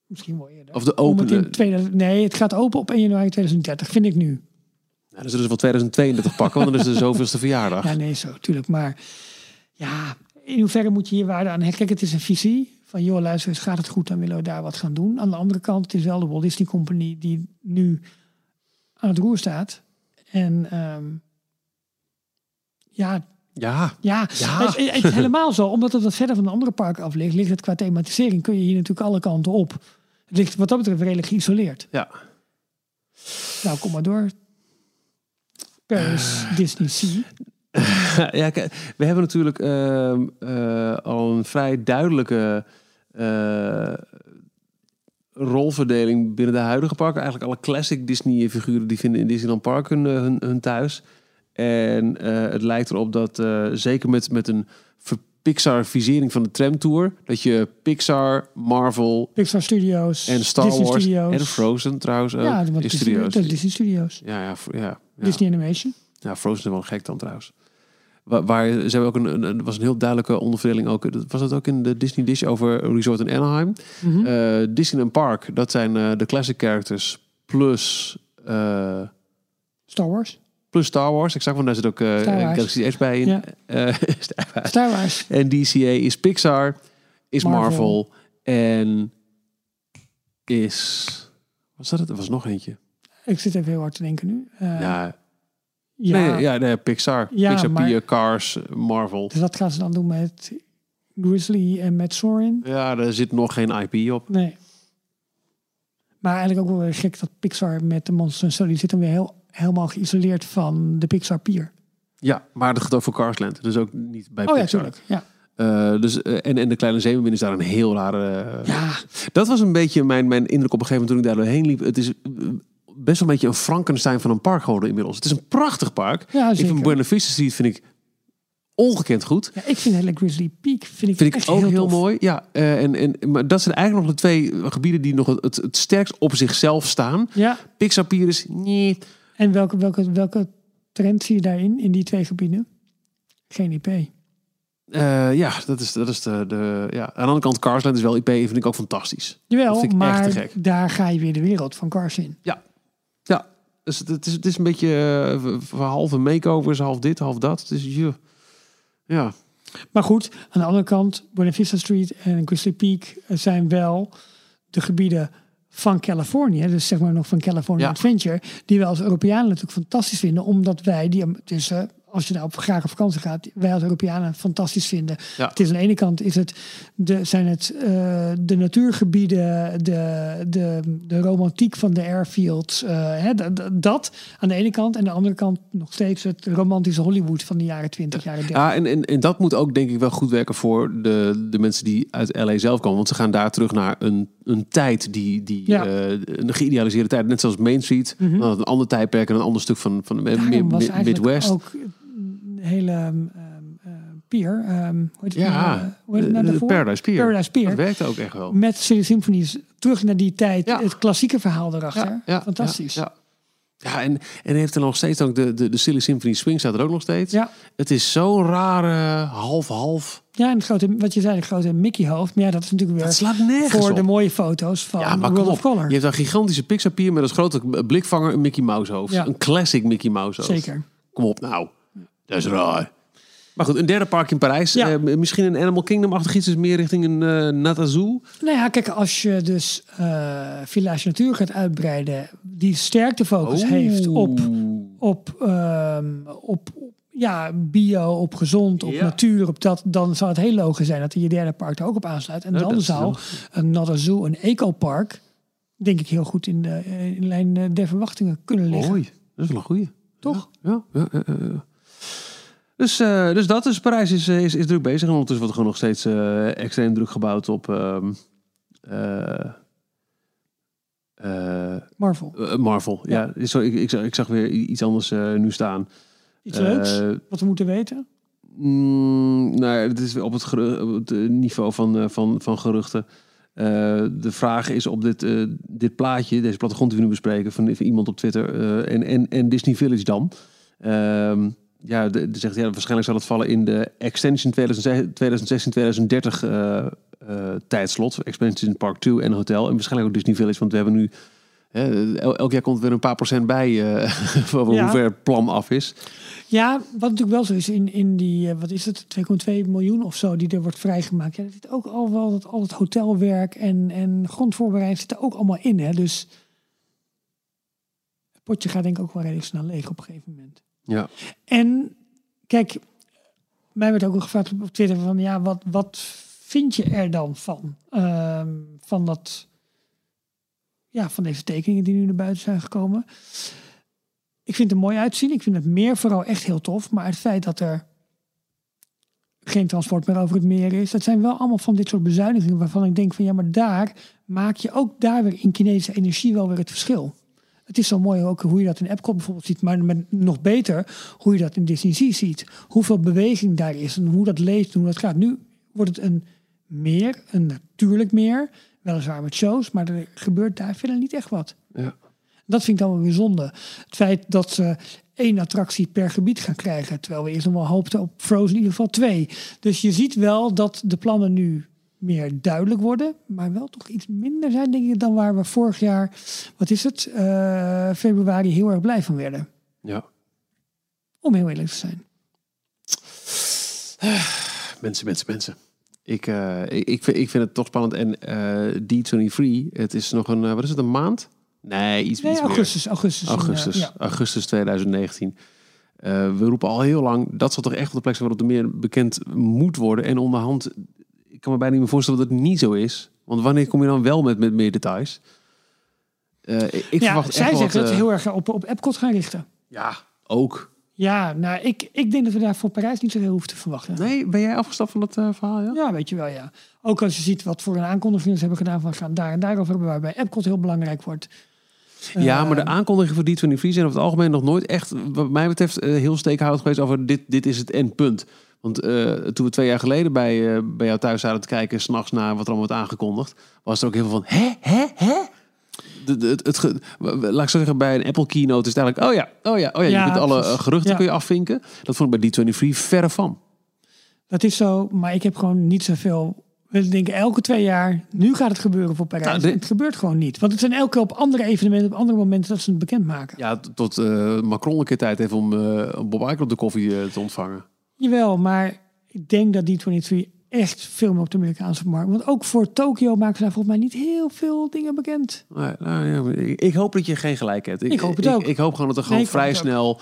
Misschien wel eerder. Of de het in 2000, nee, het gaat open op 1 januari 2030, vind ik nu. Ja, dan zullen ze wel 2032 pakken, want dan is het de zoveelste verjaardag. Ja, nee, zo, tuurlijk. Maar ja, in hoeverre moet je hier waarde aan hechten? Kijk, het is een visie van, joh, luister eens, gaat het goed, dan willen we daar wat gaan doen. Aan de andere kant, het is wel de Walt Disney Company die nu aan het roer staat. En ehm, ja, Ja, ja, Ja. Het, het- het is helemaal zo. Omdat het wat verder van de andere parken af ligt, ligt het qua thematisering, kun je hier natuurlijk alle kanten op. Het ligt wat dat betreft redelijk geïsoleerd. ja. Nou, kom maar door. Paris, Disney Sea. ja, kijk, we hebben natuurlijk ehm, eh, al een vrij duidelijke eh, rolverdeling binnen de huidige parken. Eigenlijk alle classic Disney-figuren die vinden in Disneyland Park hun, eh, hun, hun thuis. En eh, het lijkt erop dat, eh, zeker met, met een Pixar-visering van de tramtour, dat je Pixar, Marvel Pixar Studios. en Star Disney Wars Studios. en Frozen trouwens ook Ja, in Disney, studio's. Disney Studios. Ja, ja, ja, ja. Disney Animation. Ja, Frozen is wel gek dan trouwens. Waar, waar ze hebben ook een, was een heel duidelijke onderverdeling ook. dat- Was dat ook in de Disney Dish over Resort in Anaheim? Mhm. Eh, Disneyland Park, dat zijn eh, de classic characters plus, eh, Star Wars. plus Star Wars. Ik zag van daar zit ook eh. Galaxy Edge bij in. Ja. Star Wars. Star Wars. en DCA is Pixar, is Marvel, Marvel. en is... Was dat het? Er was nog eentje. Ik zit even heel hard te denken nu. Ja, ja. Nee, ja nee, Pixar. Ja, Pixar, maar- Cars, Marvel. Dus wat gaan ze dan doen met Grizzly en met Sorin? Ja, er zit nog geen IP op. Nee. Maar eigenlijk ook wel weer gek dat Pixar met de Monsters Study zit dan weer heel, helemaal geïsoleerd van de Pixar Pier. Ja, maar dat gaat ook voor Carsland. Dus ook niet bij Oh ja, Pixar. tuurlijk. Ja. Eh, dus, eh, en, en de Kleine Zeemermin is daar een heel rare... eh, ja, Dat was een beetje mijn, mijn indruk op een gegeven moment toen ik daar doorheen liep. Het is eh, best wel een beetje een Frankenstein van een park geworden inmiddels. Het is een prachtig park. ja ik zeker. vind Buena Vista Street vind ik ongekend goed. Ja, ik vind hele Grizzly Peak vind ik, Vind ik echt ook heel, mooi. Ja, eh, en, en, maar dat zijn eigenlijk nog de twee gebieden die nog het, het, sterkst op zichzelf staan. Ja, Pixar Pier is... Nee. en welke, welke, welke trend zie je daarin, in die twee gebieden? Geen IP. Eh, ja, dat is, dat is de, de... Ja. Aan de andere kant, Carsland is wel IP. Vind ik ook fantastisch. Jawel, Dat vind ik echt maar te gek. daar ga je weer de wereld van Cars in. Ja, dus het, is, het is een beetje eh, v- halve makeovers, half dit, half dat. Dus ja, Maar goed, aan de andere kant, Buena Vista Street en Grizzly Peak zijn wel de gebieden van Californië. Dus zeg maar nog van California Ja. Adventure. Die wij als Europeanen natuurlijk fantastisch vinden. Omdat wij die, eh, als je daar op, graag op vakantie gaat, wij als Europeanen fantastisch vinden. Ja. Het is aan de ene kant is het de, zijn het eh, de natuurgebieden, de, de, de romantiek van de airfields. eh, hè, dat aan de ene kant. En aan de andere kant nog steeds het romantische Hollywood van de jaren 20, jaren 30. ja en, en, en dat moet ook denk ik wel goed werken voor de, de mensen die uit LA zelf komen. Want ze gaan daar terug naar een, een tijd, die, die Ja. eh, een geïdealiseerde tijd. Net zoals Main Street, Mhm. een ander tijdperk en een ander stuk van, van de Daarom Midwest. ook hele ehm, ehm, pier. ehm, hoe heet het nou, ja, eh, hoe heet het nou de- de daarvoor? Paradise Pier. Paradise Pier. Dat werkte ook echt wel. Met Silly Symphonies terug naar die tijd. Ja. Het klassieke verhaal erachter. Fantastisch. Ja, ja. ja en, en heeft er nog steeds ook de, de, de Silly Symphony Swing staat er ook nog steeds. Ja. Het is zo'n rare half-half. Ja, en het grote, wat je zei, het grote Mickey hoofd. Maar ja, dat is natuurlijk weer Dat slaat nergens voor op. de mooie foto's van Ja, maar World kom of op. Color. Je hebt een gigantische Pixar pier met als grote blikvanger een Mickey Mouse hoofd. Ja. Een classic Mickey Mouse hoofd. Zeker. Kom op nou. Dat is raar. Maar goed, een derde park in Parijs. Ja. Eh, misschien een Animal Kingdom-achtig iets. Dus meer richting een eh Natazoo. Nou ja, kijk, als je dus eh Village Natuur gaat uitbreiden, die sterk de focus heeft op, op, ehm, op ja, bio, op gezond, op Ja. natuur, op dat, dan zou het heel logisch zijn dat je derde park er ook op aansluit. En dan is zou een Not a Zoo, een ecopark, denk ik heel goed in de in lijn der verwachtingen kunnen liggen. Mooi. Dat is wel een goeie. Toch? Ja, ja, ja, ja, ja. Dus, eh, dus dat is Parijs is, is, is druk bezig. En ondertussen wordt er gewoon nog steeds eh, extreem druk gebouwd op ehm, eh, eh, Marvel. eh, Marvel. Ja, Sorry, ik, ik, zag- ik zag weer iets anders eh, nu staan. Iets leuks Eh, wat we moeten weten. Mm, nou, het is op het, op het eh, niveau van, eh, van, van geruchten. Eh, de vraag is op dit, eh, dit plaatje, deze plattegrond die we nu bespreken, van, van iemand op Twitter eh, en, en, en Disney Village dan. Ja, de, de zegt ja, waarschijnlijk zal het vallen in de extension 2016-2030 eh eh, tijdslot. Expansion Park 2 en hotel. En waarschijnlijk ook Disney Village, want we hebben nu. el- elk jaar komt er weer een paar procent bij eh van Ja. hoe ver het plan af is. Ja, wat natuurlijk wel zo is in, in die, eh, wat is het, 2,2 miljoen of zo die er wordt vrijgemaakt. Ja, er zit ook al wel dat, al het hotelwerk en, en grondvoorbereiding zit er ook allemaal in. Hè? Dus het potje gaat denk ik ook wel redelijk snel leeg op een gegeven moment. Ja. En kijk, mij werd ook al gevraagd op Twitter van ja, wat, wat vind je er dan van? Ehm, van dat, ja, van deze tekeningen die nu naar buiten zijn gekomen. Ik vind het mooi uitzien. Ik vind het meer vooral echt heel tof. Maar het feit dat er geen transport meer over het meer is, dat zijn wel allemaal van dit soort bezuinigingen waarvan ik denk van ja, maar daar maak je ook daar weer in kinetische energie wel weer het verschil. Het is zo mooi ook hoe je dat in Epcot bijvoorbeeld ziet, maar met nog beter hoe je dat in Disney Sea ziet. Hoeveel beweging daar is en hoe dat leeft en hoe dat gaat. Nu wordt het een meer, een natuurlijk meer, weliswaar met shows, maar er gebeurt daar verder niet echt wat. Ja. Dat vind ik dan wel weer zonde. Het feit dat ze één attractie per gebied gaan krijgen. Terwijl we eerst nog wel hoopten op Frozen in ieder geval twee. Dus je ziet wel dat de plannen nu meer duidelijk worden. Maar wel toch iets minder zijn denk ik dan waar we vorig jaar, wat is het, eh, februari heel erg blij van werden. ja. Om heel eerlijk te zijn. Mensen, mensen, mensen. Ik, eh, ik, ik, vind, ik vind het toch spannend. En eh D23, het is nog een, wat is het, een maand? Nee, iets, Nee, iets meer. augustus. Augustus, Augustus, ja. augustus 2019. Eh, we roepen al heel lang, dat zal toch echt op de plek zijn waarop er meer bekend moet worden. En onderhand, ik kan me bijna niet meer voorstellen dat het niet zo is. Want wanneer kom je dan wel met, met meer details? Eh, ik ja, verwacht zij echt zeggen wat, dat eh, ze heel erg op, op Epcot gaan richten. Ja, ook. Ja, nou, ik, ik denk dat we daar voor Parijs niet zoveel hoeven te verwachten. Nee, ben jij afgestapt van dat eh, verhaal? Ja? Ja, weet je wel, ja. Ook als je ziet wat voor een aankondiging ze hebben gedaan van gaan daar en daarover hebben, waarbij Epcot heel belangrijk wordt. Ja, maar de Eh, aankondigingen voor D23 zijn over het algemeen nog nooit echt, wat mij betreft, eh, heel steekhoudend geweest over dit, dit is het endpunt. Want eh, toen we twee jaar geleden bij, eh, bij jou thuis zaten te kijken, s'nachts naar wat er allemaal werd aangekondigd, was er ook heel veel van, hè, hè, hè? De, de, het, laat ik zo zeggen, bij een Apple keynote is het eigenlijk, oh ja, oh ja, oh ja, je kunt alle eh, geruchten Ja. kun je afvinken. Dat vond ik bij D23 verre van. Dat is zo, maar ik heb gewoon niet zoveel. We denken elke twee jaar, nu gaat het gebeuren voor Parijs. Nou, Het gebeurt gewoon niet. Want het zijn elke keer op andere evenementen, op andere momenten dat ze het bekendmaken. Ja, tot Macron een keer tijd heeft om eh, Bob Iger op de koffie te ontvangen. Jawel, maar ik denk dat D23 echt veel meer op de Amerikaanse markt. Want ook voor Tokio maken ze daar volgens mij niet heel veel dingen bekend. Nee, nou ja, ik, ik hoop dat je geen gelijk hebt. Ik hoop het ook. Ik, hoop gewoon dat er gewoon Nee, vrij het snel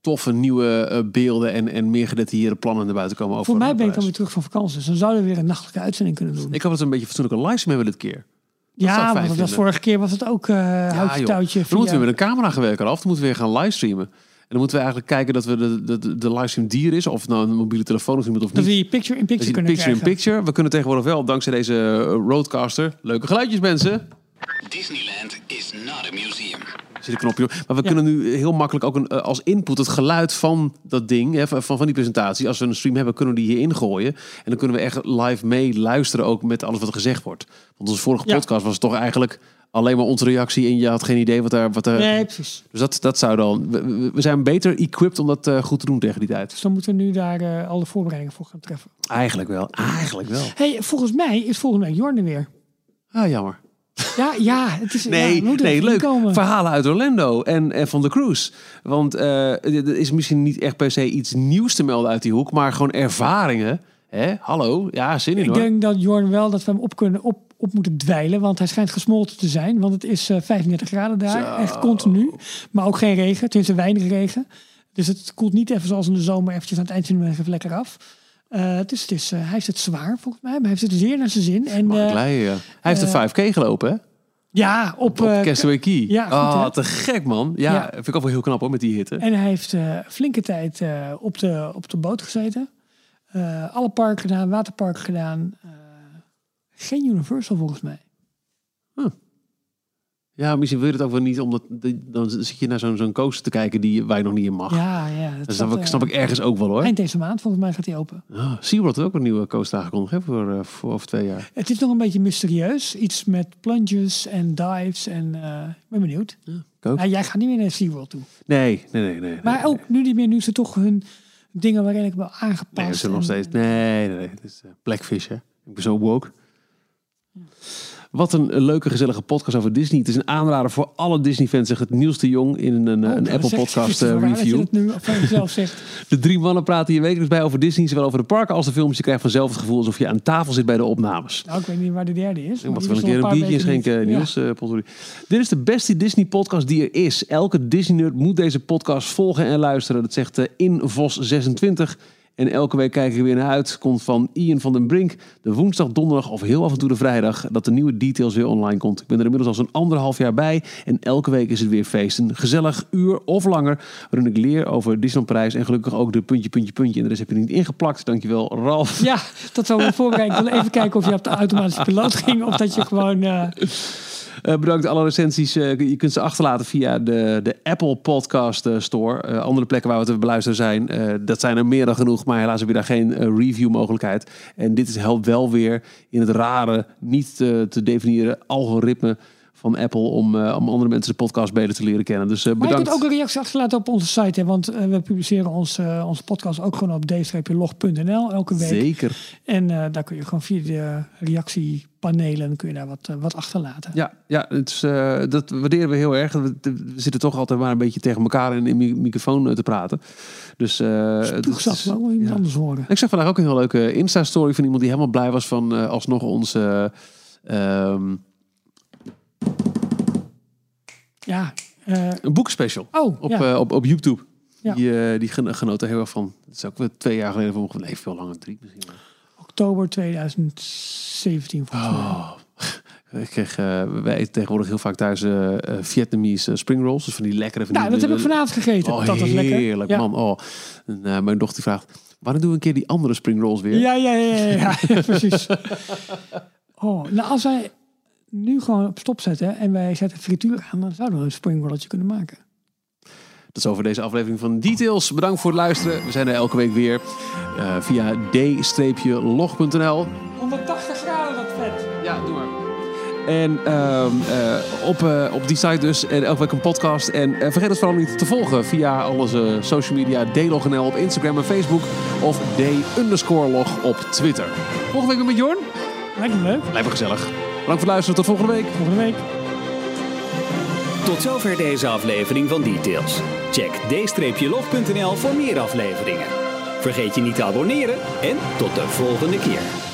toffe nieuwe eh, beelden en, en meer gedetailleerde plannen naar buiten komen. Over Voor mij ben ik dan weer terug van vakantie. Dus dan zouden we weer een nachtelijke uitzending kunnen doen. Ik dat we een beetje fatsoenlijke livestream hebben dit keer. ja, want dat vorige keer was het ook houtje joh. touwtje. Dan moeten we via- met een camera gewerkt af. Dan moeten we weer gaan livestreamen. En dan moeten we eigenlijk kijken dat we de, de, de, de livestream dier is. Of nou een mobiele telefoon is iemand of Dat niet. we die picture in Dat picture kunnen picture in krijgen. picture. We kunnen tegenwoordig wel, dankzij deze eh, roadcaster, leuke geluidjes mensen. Disneyland is not a museum. Zit een knopje op. Maar we kunnen nu heel makkelijk ook een, eh, als input het geluid van dat ding, hè, van, van die presentatie. Als we een stream hebben, kunnen we die hier ingooien. En dan kunnen we echt live mee luisteren ook met alles wat er gezegd wordt. Want onze vorige Ja. podcast was toch eigenlijk alleen maar onze reactie en je had geen idee wat daar... Wat er Nee, precies. Dus dat, dat zou dan... We, we- zijn beter equipped om dat eh, goed te doen tegen die tijd. Dus dan moeten we nu daar eh, alle voorbereidingen voor gaan treffen. Eigenlijk wel. Eigenlijk wel. hey, volgens mij is volgende week Jorn er weer. Ah, jammer. Ja, ja, het is. ja, Nee, moeten nee leuk. Komen. Verhalen uit Orlando en, en van de cruise. Want eh, er is misschien niet echt per se iets nieuws te melden uit die hoek, maar gewoon ervaringen. Hè? Hallo, ja, zin in Ik hoor. denk dat Jorn wel dat we hem op kunnen op, op moeten dweilen, want hij schijnt gesmolten te zijn, want het is eh 35 graden daar, Zo. echt continu, maar ook geen regen, tenminste weinig regen. Dus het koelt niet even zoals in de zomer eventjes aan het eind van de even lekker af. Eh, dus het is, eh, hij heeft het zwaar volgens mij, maar hij heeft het zeer naar zijn zin. En eh, leiden, ja. Hij heeft eh, een 5K gelopen, hè? ja, op, Op eh, Castaway Key. ja, goed, Ah, te gek, man. Ja, Ja. vind ik ook wel heel knap, hoor, met die hitte. En hij heeft eh, flinke tijd eh, op, de, op de boot gezeten. Eh, alle parken gedaan, waterparken gedaan. Eh, geen Universal volgens mij. Ja, misschien wil je het ook wel niet, omdat dan zit je naar zo'n zo'n coaster te kijken die waar je nog niet in mag. Ja, ja. Dat snap ik, eh, snap ik ergens ook wel hoor. Eind deze maand, volgens mij gaat die open. Ah, SeaWorld heeft ook een nieuwe coaster aangekondigd hè, voor, eh, voor over twee jaar. Het is nog een beetje mysterieus. Iets met plunges en dives en eh, ik ben benieuwd. Ja, jij gaat niet meer naar SeaWorld toe. Nee, nee, nee. nee Maar nee, ook nu niet meer, nu ze toch hun dingen waarin ik wel aangepast. Nee, ze nog steeds. Nee, nee, nee. Het is eh, Blackfish, hè. Ik ben zo woke. Wat een leuke, gezellige podcast over Disney. Het is een aanrader voor alle Disney-fans. Zegt het Niels de Jong in een, een, Oh, een dat Apple zegt- Podcast is het eh. De drie mannen praten hier wekelijks bij over Disney. Zowel over de parken als de films. Je krijgt vanzelf het gevoel alsof je aan tafel zit bij de opnames. Nou, ik weet niet waar de derde is. Ik mag wel een keer een biertje schenken. Niels. eh. Dit is de beste Disney-podcast die er is. Elke Disney-nerd moet deze podcast volgen en luisteren. Dat zegt eh, InVos26. En elke week kijken we weer naar uit. Komt van Ian van den Brink. De woensdag, donderdag of heel af en toe de vrijdag. Dat de nieuwe details weer online komt. Ik ben er inmiddels al zo'n anderhalf jaar bij. En elke week is het weer feest. Een gezellig uur of langer. Waarin ik leer over Disneyland. En gelukkig ook de puntje, puntje, puntje. En de rest heb je niet ingeplakt. Dankjewel, Ralf. Ja, dat zou ik voorbereid. Ik wil even kijken of je op de automatische piloot ging. Of dat je gewoon... eh, Eh, bedankt alle recensies. Eh, je kunt ze achterlaten via de, de Apple Podcast eh, Store. Andere plekken waar we te beluisteren zijn. dat zijn er meer dan genoeg. Maar helaas heb je daar geen review mogelijkheid. En dit helpt wel weer in het rare, niet te definiëren algoritme van Apple. Om, eh, om andere mensen de podcast beter te leren kennen. Dus eh, Maar je bedankt. kunt ook een reactie achterlaten op onze site. Hè, want eh, we publiceren ons, onze podcast ook gewoon op d-log.nl elke week. Zeker. En daar kun je gewoon via de reactiepanelen kun je daar wat, wat achterlaten. Ja, ja het is, dat waarderen we heel erg. We, we zitten toch altijd maar een beetje tegen elkaar in de mi- microfoon te praten. Dus, Toch zat wel iemand ja. anders horen. Ik zag vandaag ook een heel leuke Insta-story van iemand die helemaal blij was van alsnog onze ehm Ja. eh, een boekenspecial oh, op, ja. eh, op, op YouTube. Ja. Die, eh, die gen- genoten heel erg van. Dat is ook weer twee jaar geleden voor me. Nee, veel langer, drie misschien. oktober 2017 volgens mij. Oh. Ik kreeg, wij eten tegenwoordig heel vaak thuis Vietnamese spring rolls. Dus van die lekkere van Nou, die, dat heb ik vanavond gegeten. Oh, dat was lekker. heerlijk, ja. man. Oh. En, mijn dochter vraagt, wanneer doen we een keer die andere spring rolls weer? Ja, ja, ja, ja, ja, ja, precies. Oh, nou, als wij nu gewoon op stop zetten en wij zetten frituur aan, dan zouden we een springrolletje kunnen maken. Dat is over deze aflevering van Details. Bedankt voor het luisteren. We zijn er elke week weer eh, via d-log.nl. 180 graden, dat vet. Ja, doe maar. En ehm, eh, op, eh, op die site dus. En elke week een podcast. En vergeet het vooral niet te volgen via al onze social media. D-log.nl op Instagram en Facebook. Of d-log op Twitter. Volgende week weer met Jorn. Lijkt me leuk. Lijkt me gezellig. Bedankt voor het luisteren. Tot volgende week. Volgende week. Tot zover deze aflevering van Details. Check d-log.nl voor meer afleveringen. Vergeet je niet te abonneren en tot de volgende keer.